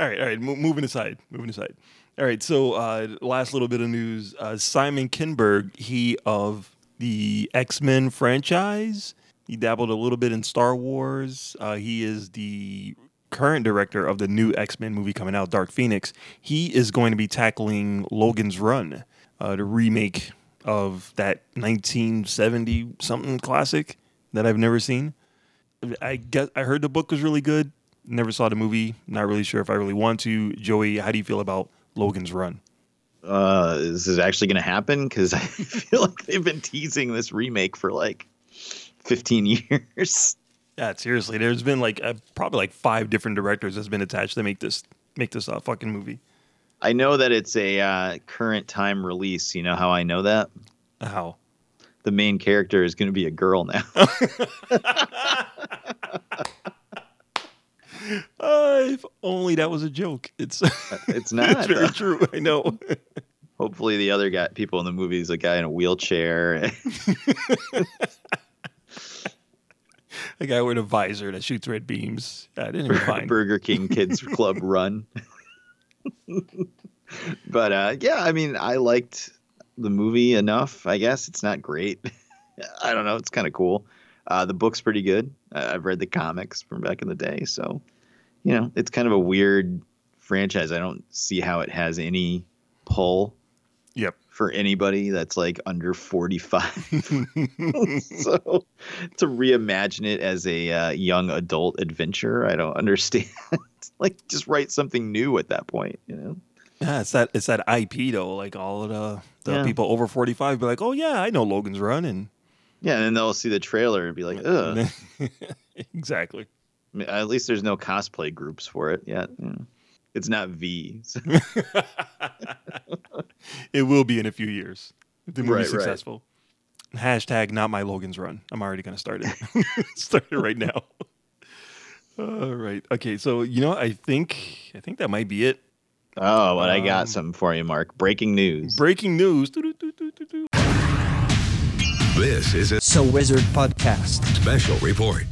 All right, all right. Mo- moving aside, moving aside. All right. So, uh, last little bit of news: uh, Simon Kinberg, he of the X Men franchise, he dabbled a little bit in Star Wars. Uh, he is the current director of the new X Men movie coming out, Dark Phoenix. He is going to be tackling Logan's Run, uh, the remake of that 1970 something classic that I've never seen. I guess I heard the book was really good. Never saw the movie. Not really sure if I really want to. Joey, how do you feel about Logan's Run? Uh, is actually going to happen? Because (laughs) I feel like they've been teasing this remake for like 15 (laughs) years. Yeah, seriously. There's been like uh, probably like five different directors that's been attached to make this make this uh, fucking movie. I know that it's a uh, current time release. You know how I know that? How? The main character is going to be a girl now. Uh, (laughs) if only that was a joke. It's it's not. it's (laughs) very though. true. I know. Hopefully, the other guy, people in the movie, is a guy in a wheelchair. A guy with a visor that shoots red beams. I didn't even (laughs) find. Burger King (laughs) Kids Club Run. but uh, yeah, I mean, I liked the movie enough. I guess it's not great. (laughs) I don't know. It's kind of cool. Uh, the book's pretty good. I- I've read the comics from back in the day, so you know, it's kind of a weird franchise. I don't see how it has any pull Yep. For anybody that's like under 45. (laughs) (laughs) so to reimagine it as a uh, young adult adventure, I don't understand. (laughs) like just write something new at that point, you know? Yeah, it's that it's that IP though. Like all of the the Yeah. people over forty five be like, oh yeah, I know Logan's Run, and Yeah, and then they'll see the trailer and be like, ugh. exactly. I mean, At least there's no cosplay groups for it yet. know. It's not V. so- (laughs) It will be in a few years if the movie's Right, right. successful. Hashtag not my Logan's Run. I'm already gonna start it. (laughs) start it right now. All right. Okay. So you know, I think I think that might be it. oh, but I got Um, something for you, Mark. Breaking news. Breaking news. This is a So Wizard Podcast. special report.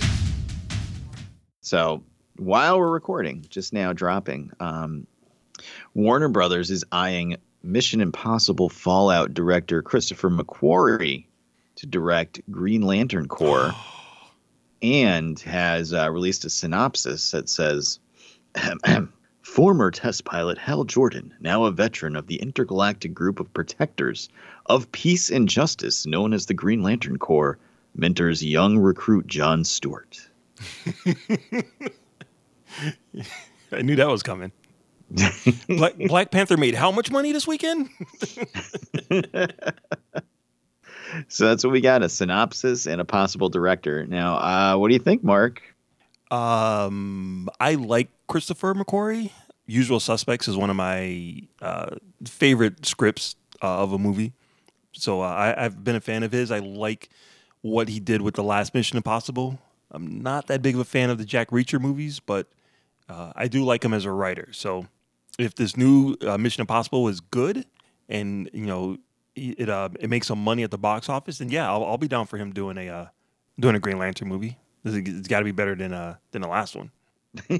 So while we're recording, just now dropping, um, Warner Brothers is eyeing Mission Impossible Fallout director Christopher McQuarrie to direct Green Lantern Corps (gasps) and has uh, released a synopsis that says (clears throat) Former test pilot Hal Jordan, now a veteran of the intergalactic group of protectors of peace and justice known as the Green Lantern Corps, mentors young recruit John Stewart. (laughs) I knew that was coming. Black, Black Panther made how much money this weekend? (laughs) So that's what we got a synopsis and a possible director. Now, uh, what do you think, Mark? Um, I like Christopher McQuarrie. Usual Suspects is one of my uh, favorite scripts uh, of a movie. So uh, I, I've been a fan of his. I like what he did with the last Mission Impossible. I'm not that big of a fan of the Jack Reacher movies, but uh, I do like him as a writer. So if this new uh, Mission Impossible is good and you know it uh, it makes some money at the box office, then yeah, I'll, I'll be down for him doing a uh, doing a Green Lantern movie. It's got to be better than uh than the last one. (laughs)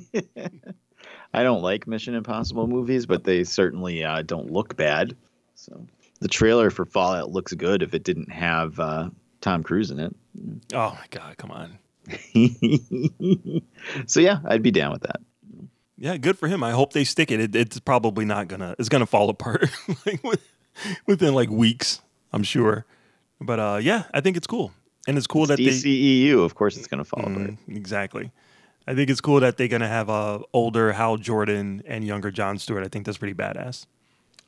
I don't like Mission Impossible movies, but they certainly uh, don't look bad. So the trailer for Fallout looks good if it didn't have uh, Tom Cruise in it. Oh my god, come on. (laughs) so yeah, I'd be down with that. Yeah, good for him. I hope they stick it. it it's probably not gonna. It's gonna fall apart (laughs) like, within like weeks. I'm sure. But uh, yeah, I think it's cool, and it's cool it's that DCEU. They, of course, it's gonna fall mm, apart. Exactly. I think it's cool that they're gonna have a older Hal Jordan and younger John Stewart. I think that's pretty badass.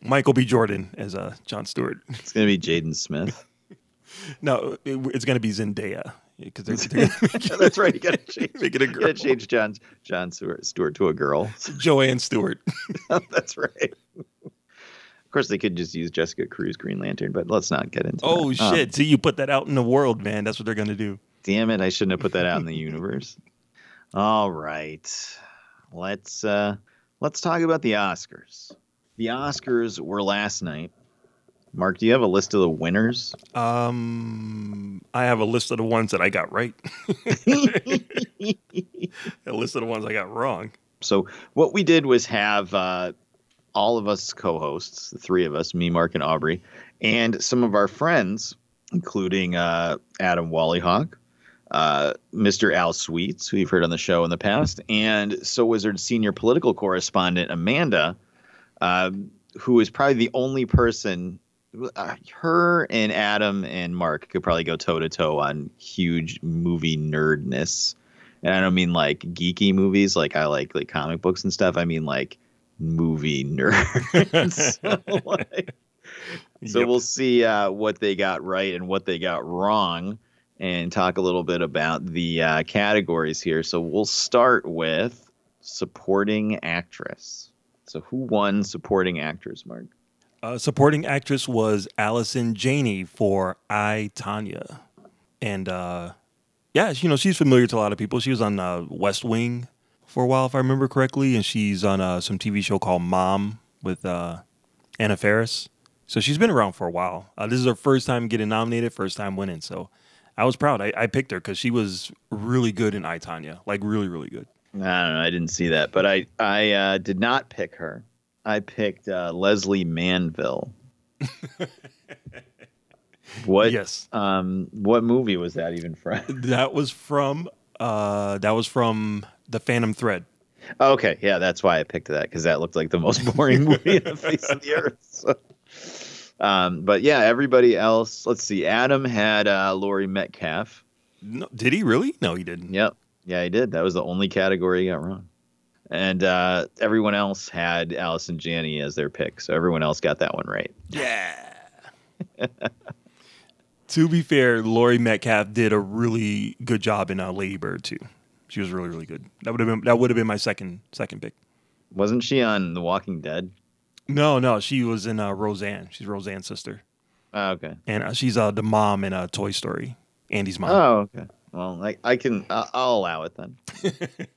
Michael B. Jordan as uh, John Stewart. It's gonna be Jaden Smith. (laughs) no, it, it's gonna be Zendaya because (laughs) that's right. You gotta (laughs) change, make it a girl. You gotta change John John Stewart, Stewart to a girl. (laughs) Joanne Stewart. that's right. Of course, they could just use Jessica Cruz Green Lantern, but let's not get into. Oh that. shit! Um, See, you put that out in the world, man. That's what they're gonna do. Damn it! I shouldn't have put that out in the universe. All right, let's uh, let's talk about the Oscars. The Oscars were last night. Mark, do you have a list of the winners? Um, I have a list of the ones that I got right. (laughs) a list of the ones I got wrong. So what we did was have uh, all of us co-hosts, the three of us, me, Mark, and Aubrey, and some of our friends, including uh, Adam Wallyhawk, uh, Mr. Al Sweets, who you've heard on the show in the past, and So Wizard senior political correspondent Amanda, uh, who is probably the only person her and Adam and Mark could probably go toe to toe on huge movie nerdness. And I don't mean like geeky movies, like I like like comic books and stuff. I mean like movie (laughs) nerds. (laughs) so, like, so yep. we'll see uh, what they got right and what they got wrong, and talk a little bit about the uh, categories here. So we'll start with supporting actress. So who won supporting actress, Mark? Uh, supporting actress was Allison Janney for I Tonya, and uh, yeah, you know she's familiar to a lot of people. She was on uh, West Wing for a while, if I remember correctly, and she's on uh, some TV show called Mom with uh, Anna Faris. So she's been around for a while. Uh, this is her first time getting nominated, first time winning. So I was proud. I, I picked her because she was really good in I Tonya, like really, really good. I don't know. I didn't see that, but I I did not pick her. I picked uh, Lesley Manville. (laughs) what? Yes. Um, what movie was that even from? (laughs) that was from. Uh, that was from the Phantom Thread. Okay, yeah, that's why I picked that because that looked like the most boring movie on the (laughs) face of the earth. So. Um, but yeah, everybody else. Let's see. Adam had uh, Laurie Metcalf. No, did he really? No, he didn't. Yep. Yeah, he did. That was the only category he got wrong and uh, everyone else had Allison Janney as their pick, so everyone else got that one right. Yeah. (laughs) to be fair, Laurie Metcalf did a really good job in uh, Lady Bird too. She was really really good. That would have been that would have been my second second pick. Wasn't she on The Walking Dead? No, no, she was in uh, Roseanne. She's Roseanne's sister. Oh, okay. And uh, she's uh, the mom in uh, Toy Story. Andy's mom. Oh, okay. Well, I, I can I'll allow it then. (laughs)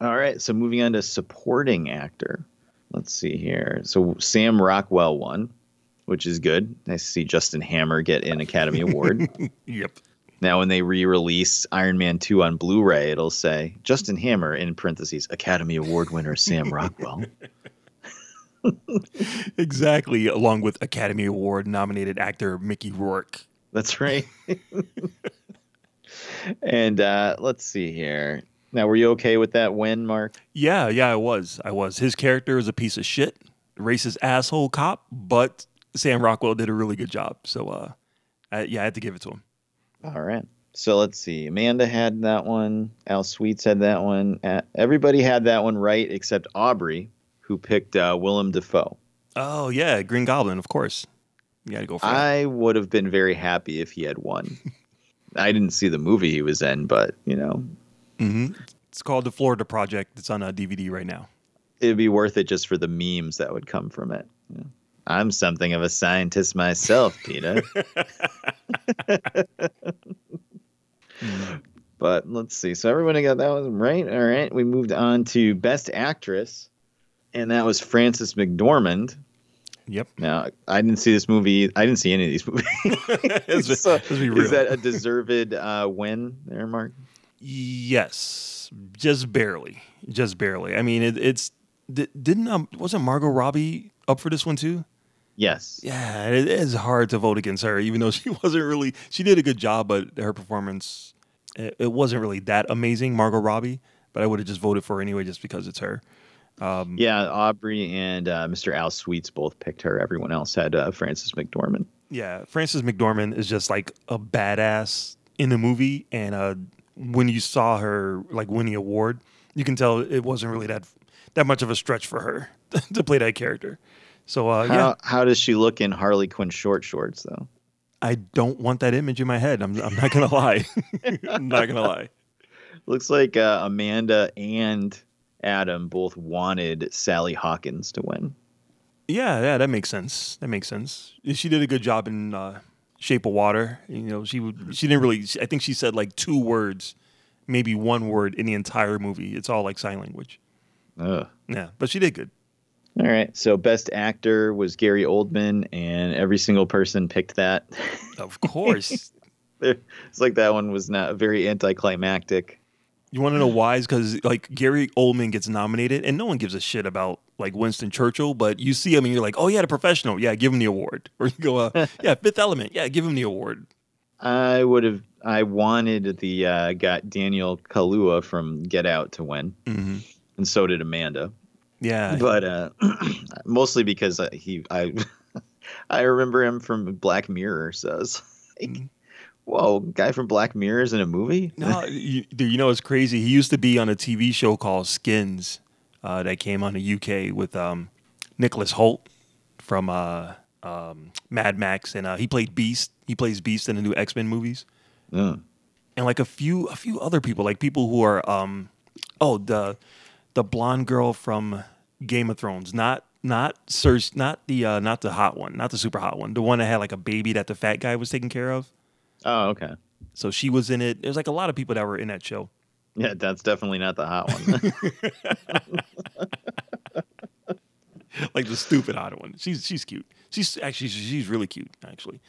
All right, so moving on to supporting actor. Let's see here. So Sam Rockwell won, which is good. Nice to see Justin Hammer get an Academy Award. (laughs) yep. Now, when they re-release Iron Man 2 on Blu-ray, it'll say Justin Hammer in parentheses Academy Award winner Sam Rockwell. (laughs) (laughs) exactly, along with Academy Award nominated actor Mickey Rourke. That's right. and uh, let's see here. Now, were you okay with that win, Mark? Yeah, yeah, I was. I was. His character is a piece of shit, racist asshole cop, but Sam Rockwell did a really good job. So, uh, I, yeah, I had to give it to him. All right. So let's see. Amanda had that one. Al Sweets had that one. Everybody had that one right except Aubrey, who picked uh, Willem Dafoe. Oh yeah, Green Goblin, of course. You got to go for I would have been very happy if he had won. (laughs) I didn't see the movie he was in, but you know, Mm-hmm. It's called The Florida Project. It's on a DVD right now. It'd be worth it just for the memes that would come from it. Yeah. I'm something of a scientist myself, (laughs) Peter. (laughs) but let's see. So everyone got that one right. All right. We moved on to Best Actress, and that was Frances McDormand. Yep. Now I didn't see this movie. I didn't see any of these (laughs) movies. So, is that a deserved uh, win there, Mark? Yes, just barely, just barely. I mean, it, it's didn't um, wasn't Margot Robbie up for this one too? Yes. Yeah, it is hard to vote against her, even though she (laughs) wasn't really. She did a good job, but her performance, it, it wasn't really that amazing, Margot Robbie. But I would have just voted for her anyway, just because it's her. Um, Yeah, Aubrey and uh, Mr. Al Sweets both picked her. Everyone else had uh, Frances McDormand. Yeah, Frances McDormand is just like a badass in the movie, and uh, when you saw her like win the award, you can tell it wasn't really that that much of a stretch for her (laughs) to play that character. So uh, How, yeah, how does she look in Harley Quinn short shorts, though? I don't want that image in my head. I'm I'm not gonna lie. (laughs) I'm not gonna lie. Looks like uh, Amanda and Adam both wanted Sally Hawkins to win. Yeah, yeah, that makes sense. That makes sense. She did a good job in uh, Shape of Water. You know, she would. She didn't really. I think she said like two words, maybe one word in the entire movie. It's all like sign language. Ugh. Yeah, but she did good. All right. So best actor was Gary Oldman, and every single person picked that. (laughs) Of course. (laughs) it's like that one was not very anticlimactic. You want to know why? Is because like Gary Oldman gets nominated, and no one gives a shit about like Winston Churchill. But you see him, and you're like, oh yeah, the professional, yeah, give him the award. (laughs) Or you go, uh, (laughs) yeah, Fifth Element, yeah, give him the award. I would have. I wanted the uh, got Daniel Kaluuya from Get Out to win, Mm-hmm. and so did Amanda. Yeah, but uh, (clears throat) mostly because uh, he I (laughs) I remember him from Black Mirror. So like, whoa, guy from Black Mirror is in a movie. no, you, dude, you know it's crazy. He used to be on a TV show called Skins uh, that came on the UK with um, Nicholas Hoult from uh, um, Mad Max, and uh, he played Beast. He plays Beast in the new X Men movies. Mm. and like a few a few other people, like people who are um oh the the blonde girl from Game of Thrones, not not Cersei, not the uh, not the hot one, not the super hot one, the one that had like a baby that the fat guy was taking care of. Oh, okay. So she was in it. There's like a lot of people that were in that show. Yeah, that's definitely not the hot one. (laughs) like the stupid hot one. She's she's cute. She's actually she's really cute actually.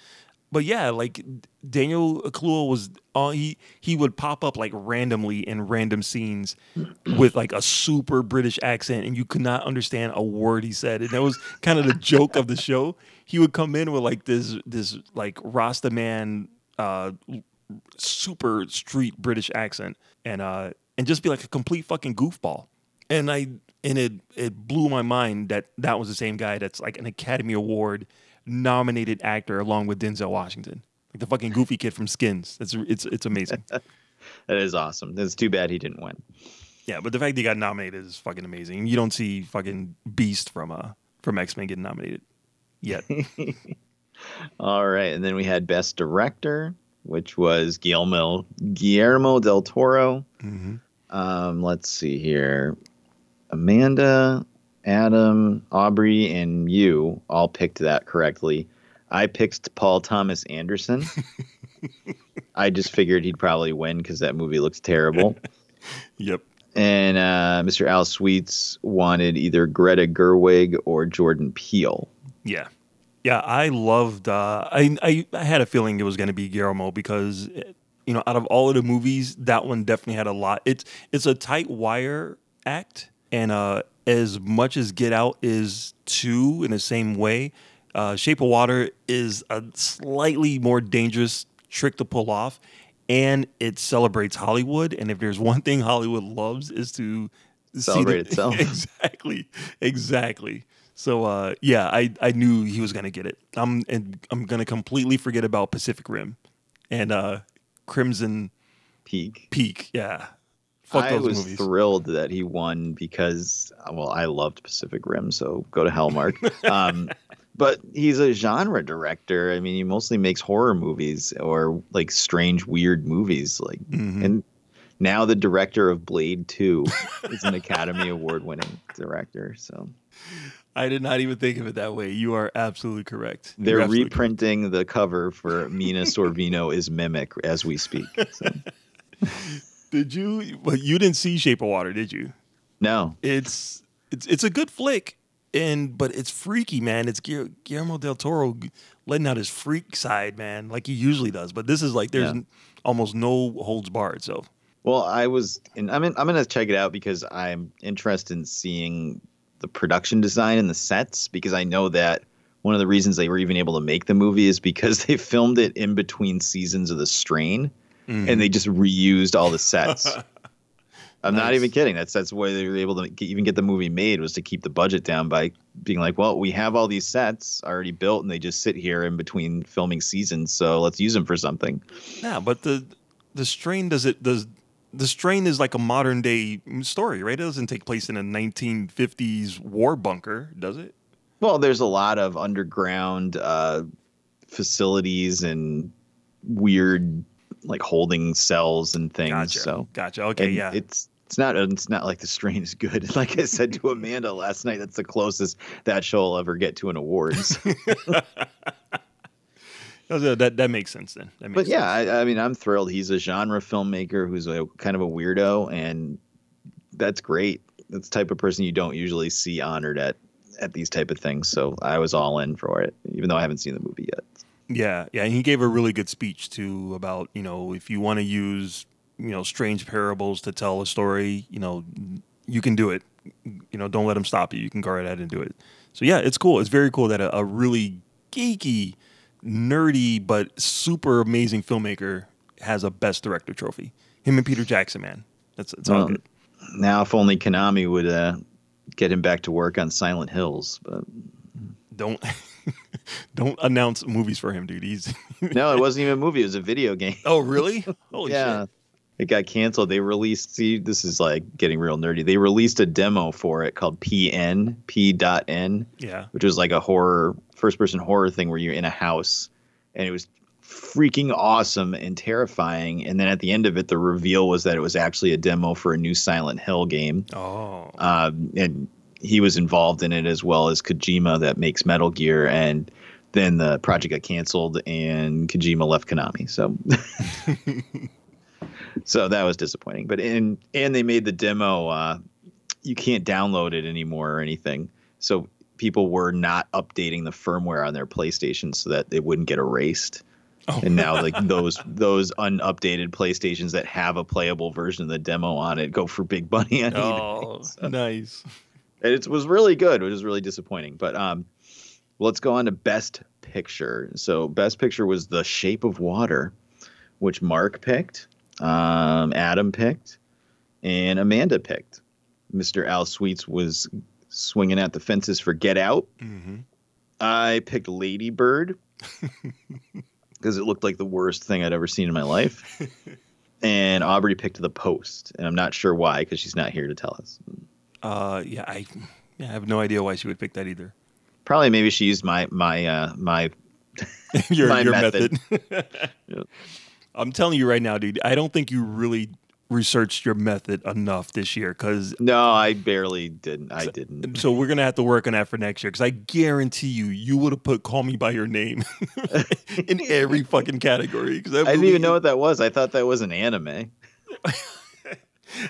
But yeah, like Daniel Kaluuya was on. He he would pop up like randomly in random scenes (clears throat) with like a super British accent, and you could not understand a word he said. And that was kind of the joke of the show. He would come in with like this this like Rasta man, uh, super street British accent, and uh and just be like a complete fucking goofball. And I and it it blew my mind that that was the same guy that's like an Academy Award nominated actor along with Denzel Washington, like the fucking goofy kid from Skins. It's it's it's amazing. (laughs) that is awesome. It's too bad he didn't win. yeah, but the fact that he got nominated is fucking amazing. You don't see fucking Beast from uh from X Men getting nominated yet. (laughs) All right, and then we had best director, which was Guillermo Guillermo del Toro. Um, let's see here, Amanda, Adam, Aubrey, and you all picked that correctly. I picked Paul Thomas Anderson. (laughs) I just figured he'd probably win because that movie looks terrible. (laughs) yep. And uh, Mr. Al Sweets wanted either Greta Gerwig or Jordan Peele. Yeah. Yeah, I loved. Uh, I, I I had a feeling it was going to be Guillermo because you know out of all of the movies, that one definitely had a lot. It's it's a tight wire act, and uh, as much as Get Out is two in the same way, uh, Shape of Water is a slightly more dangerous trick to pull off, and it celebrates Hollywood. And if there's one thing Hollywood loves is to see Celebrate the- itself. (laughs) exactly, exactly. So uh, yeah, I, I knew he was gonna get it. I'm and I'm gonna completely forget about Pacific Rim and uh, Crimson Peak. Peak. Yeah, fuck I was movies. thrilled that he won because, well, I loved Pacific Rim, so go to hell, Mark. (laughs) um, but he's a genre director. I mean, he mostly makes horror movies or like strange, weird movies. Like, Mhm. and now the director of Blade 2 is an Academy Award winning director. So I did not even think of it that way. You are absolutely correct. they're absolutely reprinting the cover for Mira Sorvino is Mimic as we speak. So, (laughs) Did you? Well, you didn't see Shape of Water, did you? no. It's it's it's a good flick, and but it's freaky, man. It's Guillermo del Toro letting out his freak side, man, like he usually does. But this is like there's Yeah. almost no holds barred. So Well, I was, and I'm in, I'm gonna check it out because I'm interested in seeing the production design and the sets because I know that one of the reasons they were even able to make the movie is because (laughs) they filmed it in between seasons of The Strain, and mm-hmm. they just reused all the sets. (laughs) I'm not even kidding. That's that's why they were able to get, even get the movie made was to keep the budget down by being like, well, we have all these sets already built, and they just sit here in between filming seasons, so let's use them for something. yeah, but the the strain does it does. The strain is like a modern day story, right? It doesn't take place in a 1950s war bunker, does it? Well, there's a lot of underground uh, facilities and weird like holding cells and things. Gotcha. So Gotcha. Okay, and yeah. it's it's not it's not like the strain is good. (laughs) Like I said to Amanda last night, that's the closest that show will ever get to an awards. (laughs) (laughs) Oh, that, that that makes sense then. Makes but yeah. I, I mean, I'm thrilled. He's a genre filmmaker who's a kind of a weirdo, and that's great. That's the type of person you don't usually see honored at at these type of things. So I was all in for it, even though I haven't seen the movie yet. Yeah, yeah, and he gave a really good speech too about you know if you want to use you know strange parables to tell a story, you know you can do it. You know, don't let them stop you. You can go right ahead and do it. So yeah, it's cool. It's very cool that a, a really geeky, nerdy but super amazing filmmaker has a Best Director trophy. Him and Peter Jackson, man, that's it's all Um, good. Now, if only Konami would uh, get him back to work on Silent Hills, but Don't (laughs) don't announce movies for him, dude. He's (laughs) no, it wasn't even a movie; it was a video game. oh really? (laughs) Holy yeah, shit! it got canceled. They released. See, this is like getting real nerdy. They released a demo for it called PN P dot N, Yeah. which was like a horror first person horror thing where you're in a house, and it was freaking awesome and terrifying. And then at the end of it, the reveal was that it was actually a demo for a new Silent Hill game. Oh. um, and he was involved in it as well as Kojima that makes Metal Gear, and then the project got canceled and Kojima left Konami. So, (laughs) so that was disappointing. But in and they made the demo. Uh, you can't download it anymore or anything. So people were not updating the firmware on their PlayStation so that it wouldn't get erased. And now, (laughs) like those those unupdated PlayStations that have a playable version of the demo on it, go for big money (laughs) on eBay. Oh, So- nice. and it was really good, which is really disappointing. But um, let's go on to Best Picture. So Best Picture was The Shape of Water, which Mark picked, um, Adam picked, and Amanda picked. Mr. Al Sweets was swinging at the fences for Get Out. hmm I picked Lady Bird (laughs) because it looked like the worst thing I'd ever seen in my life. (laughs) and Aubrey picked The Post, and I'm not sure why because she's not here to tell us. Uh, yeah, I, yeah, I have no idea why she would pick that either. Probably maybe she used my my uh, my (laughs) your My your method. method. Yeah. I'm telling you right now, dude. I don't think you really researched your method enough this year because No, I barely didn't. I didn't. so we're gonna have to work on that for next year because I guarantee you you would have put "Call Me by Your Name" (laughs) in every fucking category. Because I didn't even know what that was. I thought that was an anime.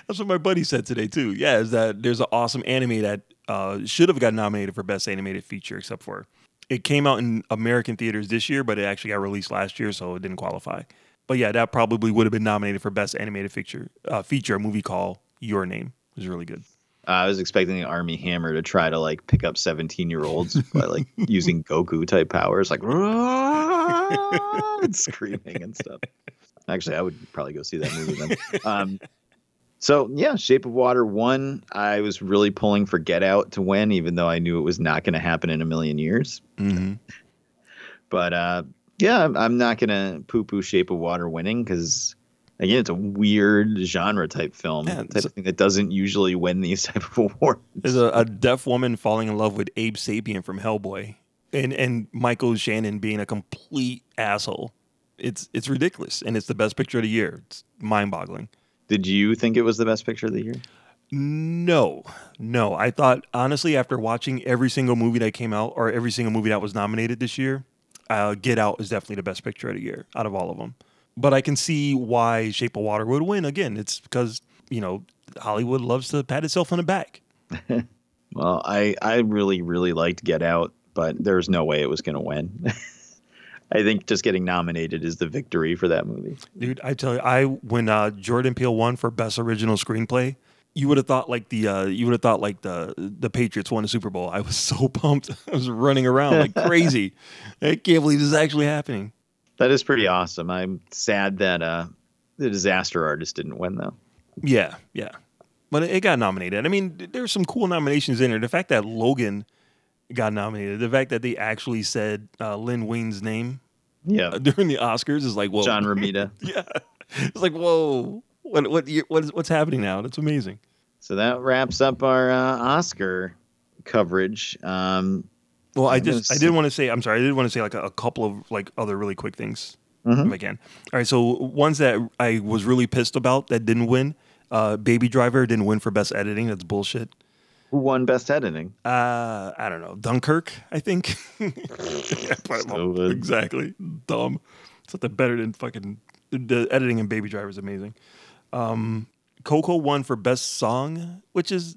That's what my buddy said today too. Yeah, is that there's an awesome anime that uh, should have got nominated for best animated feature, except for it came out in American theaters this year, but it actually got released last year, so it didn't qualify. But yeah, that probably would have been nominated for best animated feature. Uh, feature a movie called Your Name it was really good. Uh, I was expecting the Armie Hammer to try to like pick up 17 year olds by like (laughs) using Goku type powers, like and screaming and stuff. Actually, I would probably go see that movie then. Um, so yeah, Shape of Water won. I was really pulling for Get Out to win, even though I knew it was not going to happen in a million years. Mm-hmm. But uh, yeah, I'm- I'm not going to poo poo Shape of Water winning because again, it's a weird genre type film, Yeah, type of thing that doesn't usually win these (laughs) type of awards. There's a, a deaf woman falling in love with Abe Sapien from Hellboy, and and Michael Shannon being a complete asshole. It's it's ridiculous, and it's the best picture of the year. It's mind boggling. Did you think it was the best picture of the year? No, no. I thought honestly, after watching every single movie that came out or every single movie that was nominated this year, uh, Get Out is definitely the best picture of the year out of all of them. But I can see why Shape of Water would win. Again, it's because you know Hollywood loves to pat itself on the back. (laughs) Well, I I really really liked Get Out, but there's no way it was going to win. (laughs) I think just getting nominated is the victory for that movie. Dude, I tell you, I when uh, Jordan Peele won for best original screenplay, you would have thought like the uh, you would have thought like the the Patriots won the Super Bowl. I was so (laughs) pumped. I was running around like crazy. (laughs) I can't believe this is actually happening. That is pretty awesome. I'm sad that uh, the Disaster Artist didn't win though. Yeah, yeah. But it got nominated. I mean, there's some cool nominations in there. The fact that Logan got nominated, the fact that they actually said uh, Len Wein's name Yeah, uh, (laughs) during the Oscars is like, whoa. John Romita. yeah. It's like, whoa. What what what is what's happening now? That's amazing. So that wraps up our uh, Oscar coverage. Um, Well, I just I did want to say I'm sorry. I did want to say like a, a couple of like other really quick things Mhm. if I can. All right, so ones that I was really pissed about that didn't win. Uh, Baby Driver didn't win for best editing. That's bullshit. who won Best Editing? Uh, I don't know. Dunkirk, I think. (laughs) Yeah, exactly. Dumb. Something better than fucking the editing in Baby Driver is amazing. Um, Coco won for best song, which is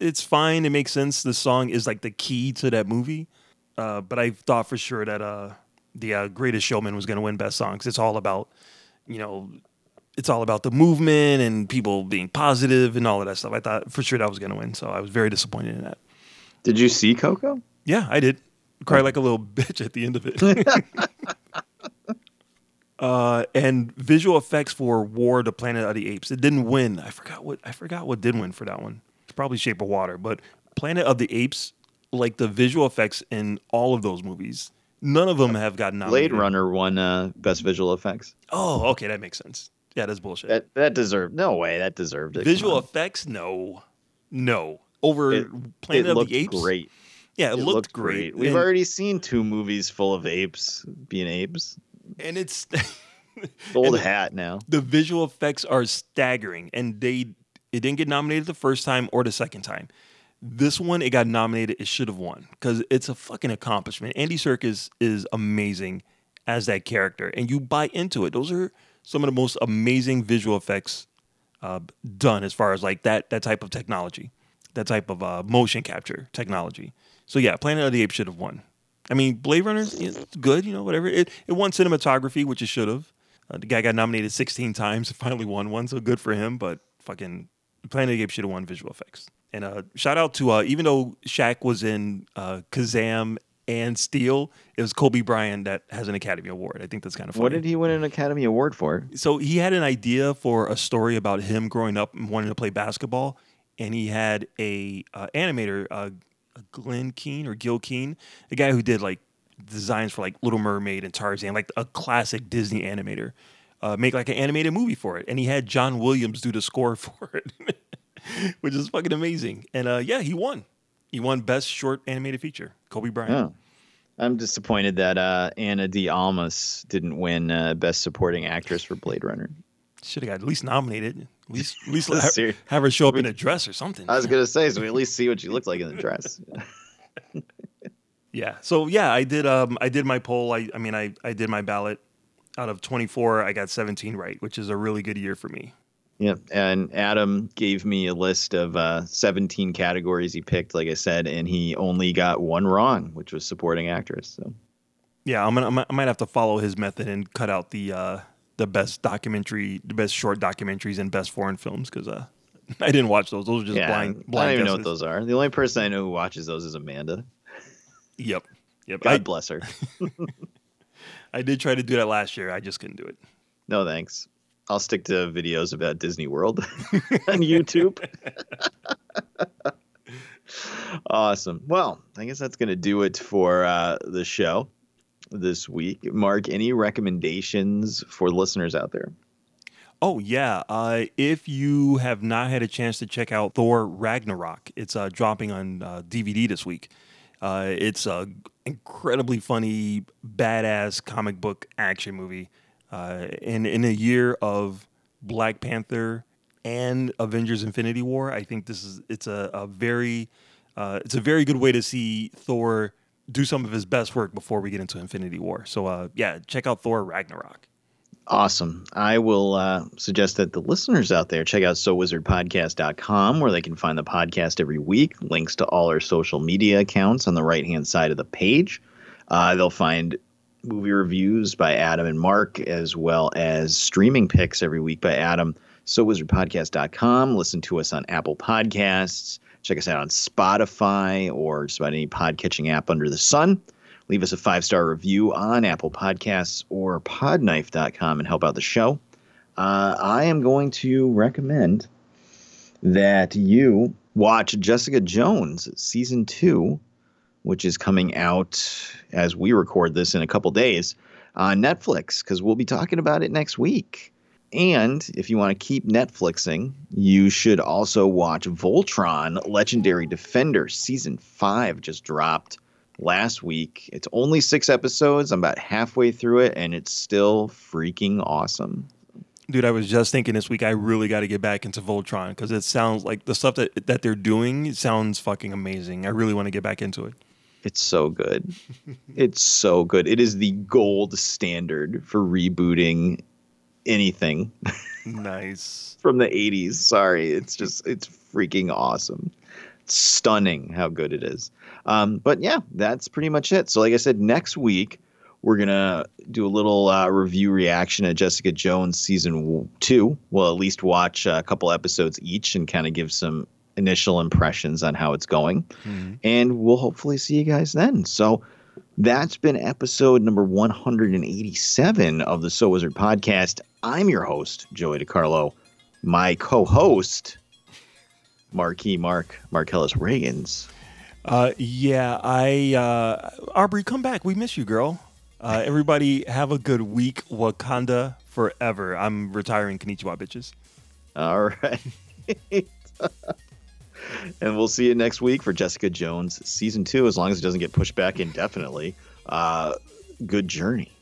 it's fine. It makes sense. The song is like the key to that movie. Uh, but I thought for sure that uh, the uh, Greatest Showman was going to win best song 'cause it's all about, you know, it's all about the movement and people being positive and all of that stuff. I thought for sure that was going to win, so I was very disappointed in that. Did you see Coco? Yeah, I did. Cry like a little (laughs) bitch at the end of it. (laughs) uh, and visual effects for War of the Planet of the Apes. It didn't win. I forgot what I forgot what did win for that one. It's probably Shape of Water, but Planet of the Apes, like the visual effects in all of those movies, none of them have gotten Blade nominated. Runner won uh, Best Visual Effects. Oh, okay, that makes sense. Yeah, that's bullshit. That that deserved no way. That deserved it. visual effects, no, no. Over It- Planet it of looked the Apes, great. Yeah, it, It looked, great. We've And- already seen two movies full of apes being apes. And it's (laughs) Old hat now. the visual effects are staggering and they it didn't get nominated the first time or the second time. This one it got nominated it should have won because it's a fucking accomplishment. Andy Serkis is amazing as that character and you buy into it. Those are some of the most amazing visual effects uh, done as far as like that that type of technology that type of uh, motion capture technology. So yeah planet of the apes should have won I mean, Blade Runner is good, you know, whatever. It it won cinematography, which it should have. Uh, the guy got nominated 16 (laughs) times, and finally won one, so good for him. But fucking Planet of the Apes should have won visual effects. And uh, shout out to uh, even though Shaq was in uh, Kazam and Steel, it was Kobe Bryant that has an Academy Award. I think that's kind of funny. What did he win an Academy Award for? So he had an idea for a story about him growing up and wanting to play basketball, and he had a uh, animator, uh, Glen Keane or Gil Keane, a guy who did like designs for like Little Mermaid and Tarzan, like a classic Disney animator, uh, make like an animated movie for it, and he had John Williams do the score (laughs) for it, which is fucking amazing. And uh, yeah, he won. He won Best Short Animated Feature. Kobe Bryant. Oh. I'm disappointed that uh, Ana de Armas didn't win uh, Best Supporting Actress for Blade Runner. Should have got at least nominated. At least, at least (laughs) have, have her show up in a dress or something. I was gonna say, so we at least see what she looked like in the dress. (laughs) Yeah. So yeah, I did. Um, I did my poll. I, I mean, I, I did my ballot. Out of 24, I got 17 right, which is a really good year for me. Yeah, And Adam gave me a list of uh, 17 categories he picked, like I said, and he only got one wrong, which was supporting actress. So Yeah, I'm gonna. I might- I might have to follow his method and cut out the uh, the best documentary, the best short documentaries, and best foreign films because uh, (laughs) I didn't watch those. Those are just yeah, blind. I don't even know what those are. The only person I know who watches those is Amanda. Yep. Yep. God I, bless her. (laughs) I did try to do that last year. I just couldn't do it. No thanks. I'll stick to videos about Disney World (laughs) on YouTube. awesome. Well, I guess that's going to do it for uh, the show this week. Mark, any recommendations for listeners out there? Oh yeah. Uh, if you have not had a chance to check out Thor Ragnarok, it's uh, dropping on uh, DVD this week. Uh, it's an incredibly funny, badass comic book action movie. Uh, in in a year of Black Panther and Avengers: Infinity War. I think this is it's a, a very uh, it's a very good way to see Thor do some of his best work before we get into Infinity War. So uh, yeah, check out Thor Ragnarok. Awesome. I will uh, suggest that the listeners out there check out SoWizardPodcast.com where they can find the podcast every week. Links to all our social media accounts on the right hand side of the page. Uh, they'll find movie reviews by Adam and Mark, as well as streaming picks every week by Adam. SoWizardPodcast.com. Listen to us on Apple Podcasts. Check us out on Spotify or just about any podcatching app under the sun. Leave us a five star review on Apple Podcasts or podknife.com and help out the show. Uh, I am going to recommend that you watch Jessica Jones season two, which is coming out as we record this in a couple days on Netflix, because we'll be talking about it next week. And if you want to keep Netflixing, you should also watch Voltron Legendary Defender season five just dropped last week. It's only six episodes. I'm about halfway through it, and it's still freaking awesome. Dude, I was just thinking this week I really got to get back into Voltron because it sounds like the stuff that that they're doing sounds fucking amazing. I really want to get back into it. It's so good. (laughs) it's so good. It is the gold standard for rebooting anything Nice. (laughs) from the 80s. Sorry, it's just it's freaking awesome. It's stunning how good it is. Um, but yeah, that's pretty much it. So like I said, next week we're gonna do a little uh, review reaction at Jessica Jones season two. We'll at least watch a couple episodes each and kind of give some initial impressions on how it's going. And we'll hopefully see you guys then. So that's been episode number 187 of the So Wizard podcast. I'm your host, Joey DiCarlo. My co host, Marquis Mark Marcellus Reagans. Uh, yeah, I uh, Aubrey, come back. We miss you, girl. Uh, everybody, have a good week. Wakanda forever. I'm retiring. Konnichiwa, bitches. All right. (laughs) and we'll see you next week for Jessica Jones season two, as long as it doesn't get pushed back indefinitely. Uh, good journey.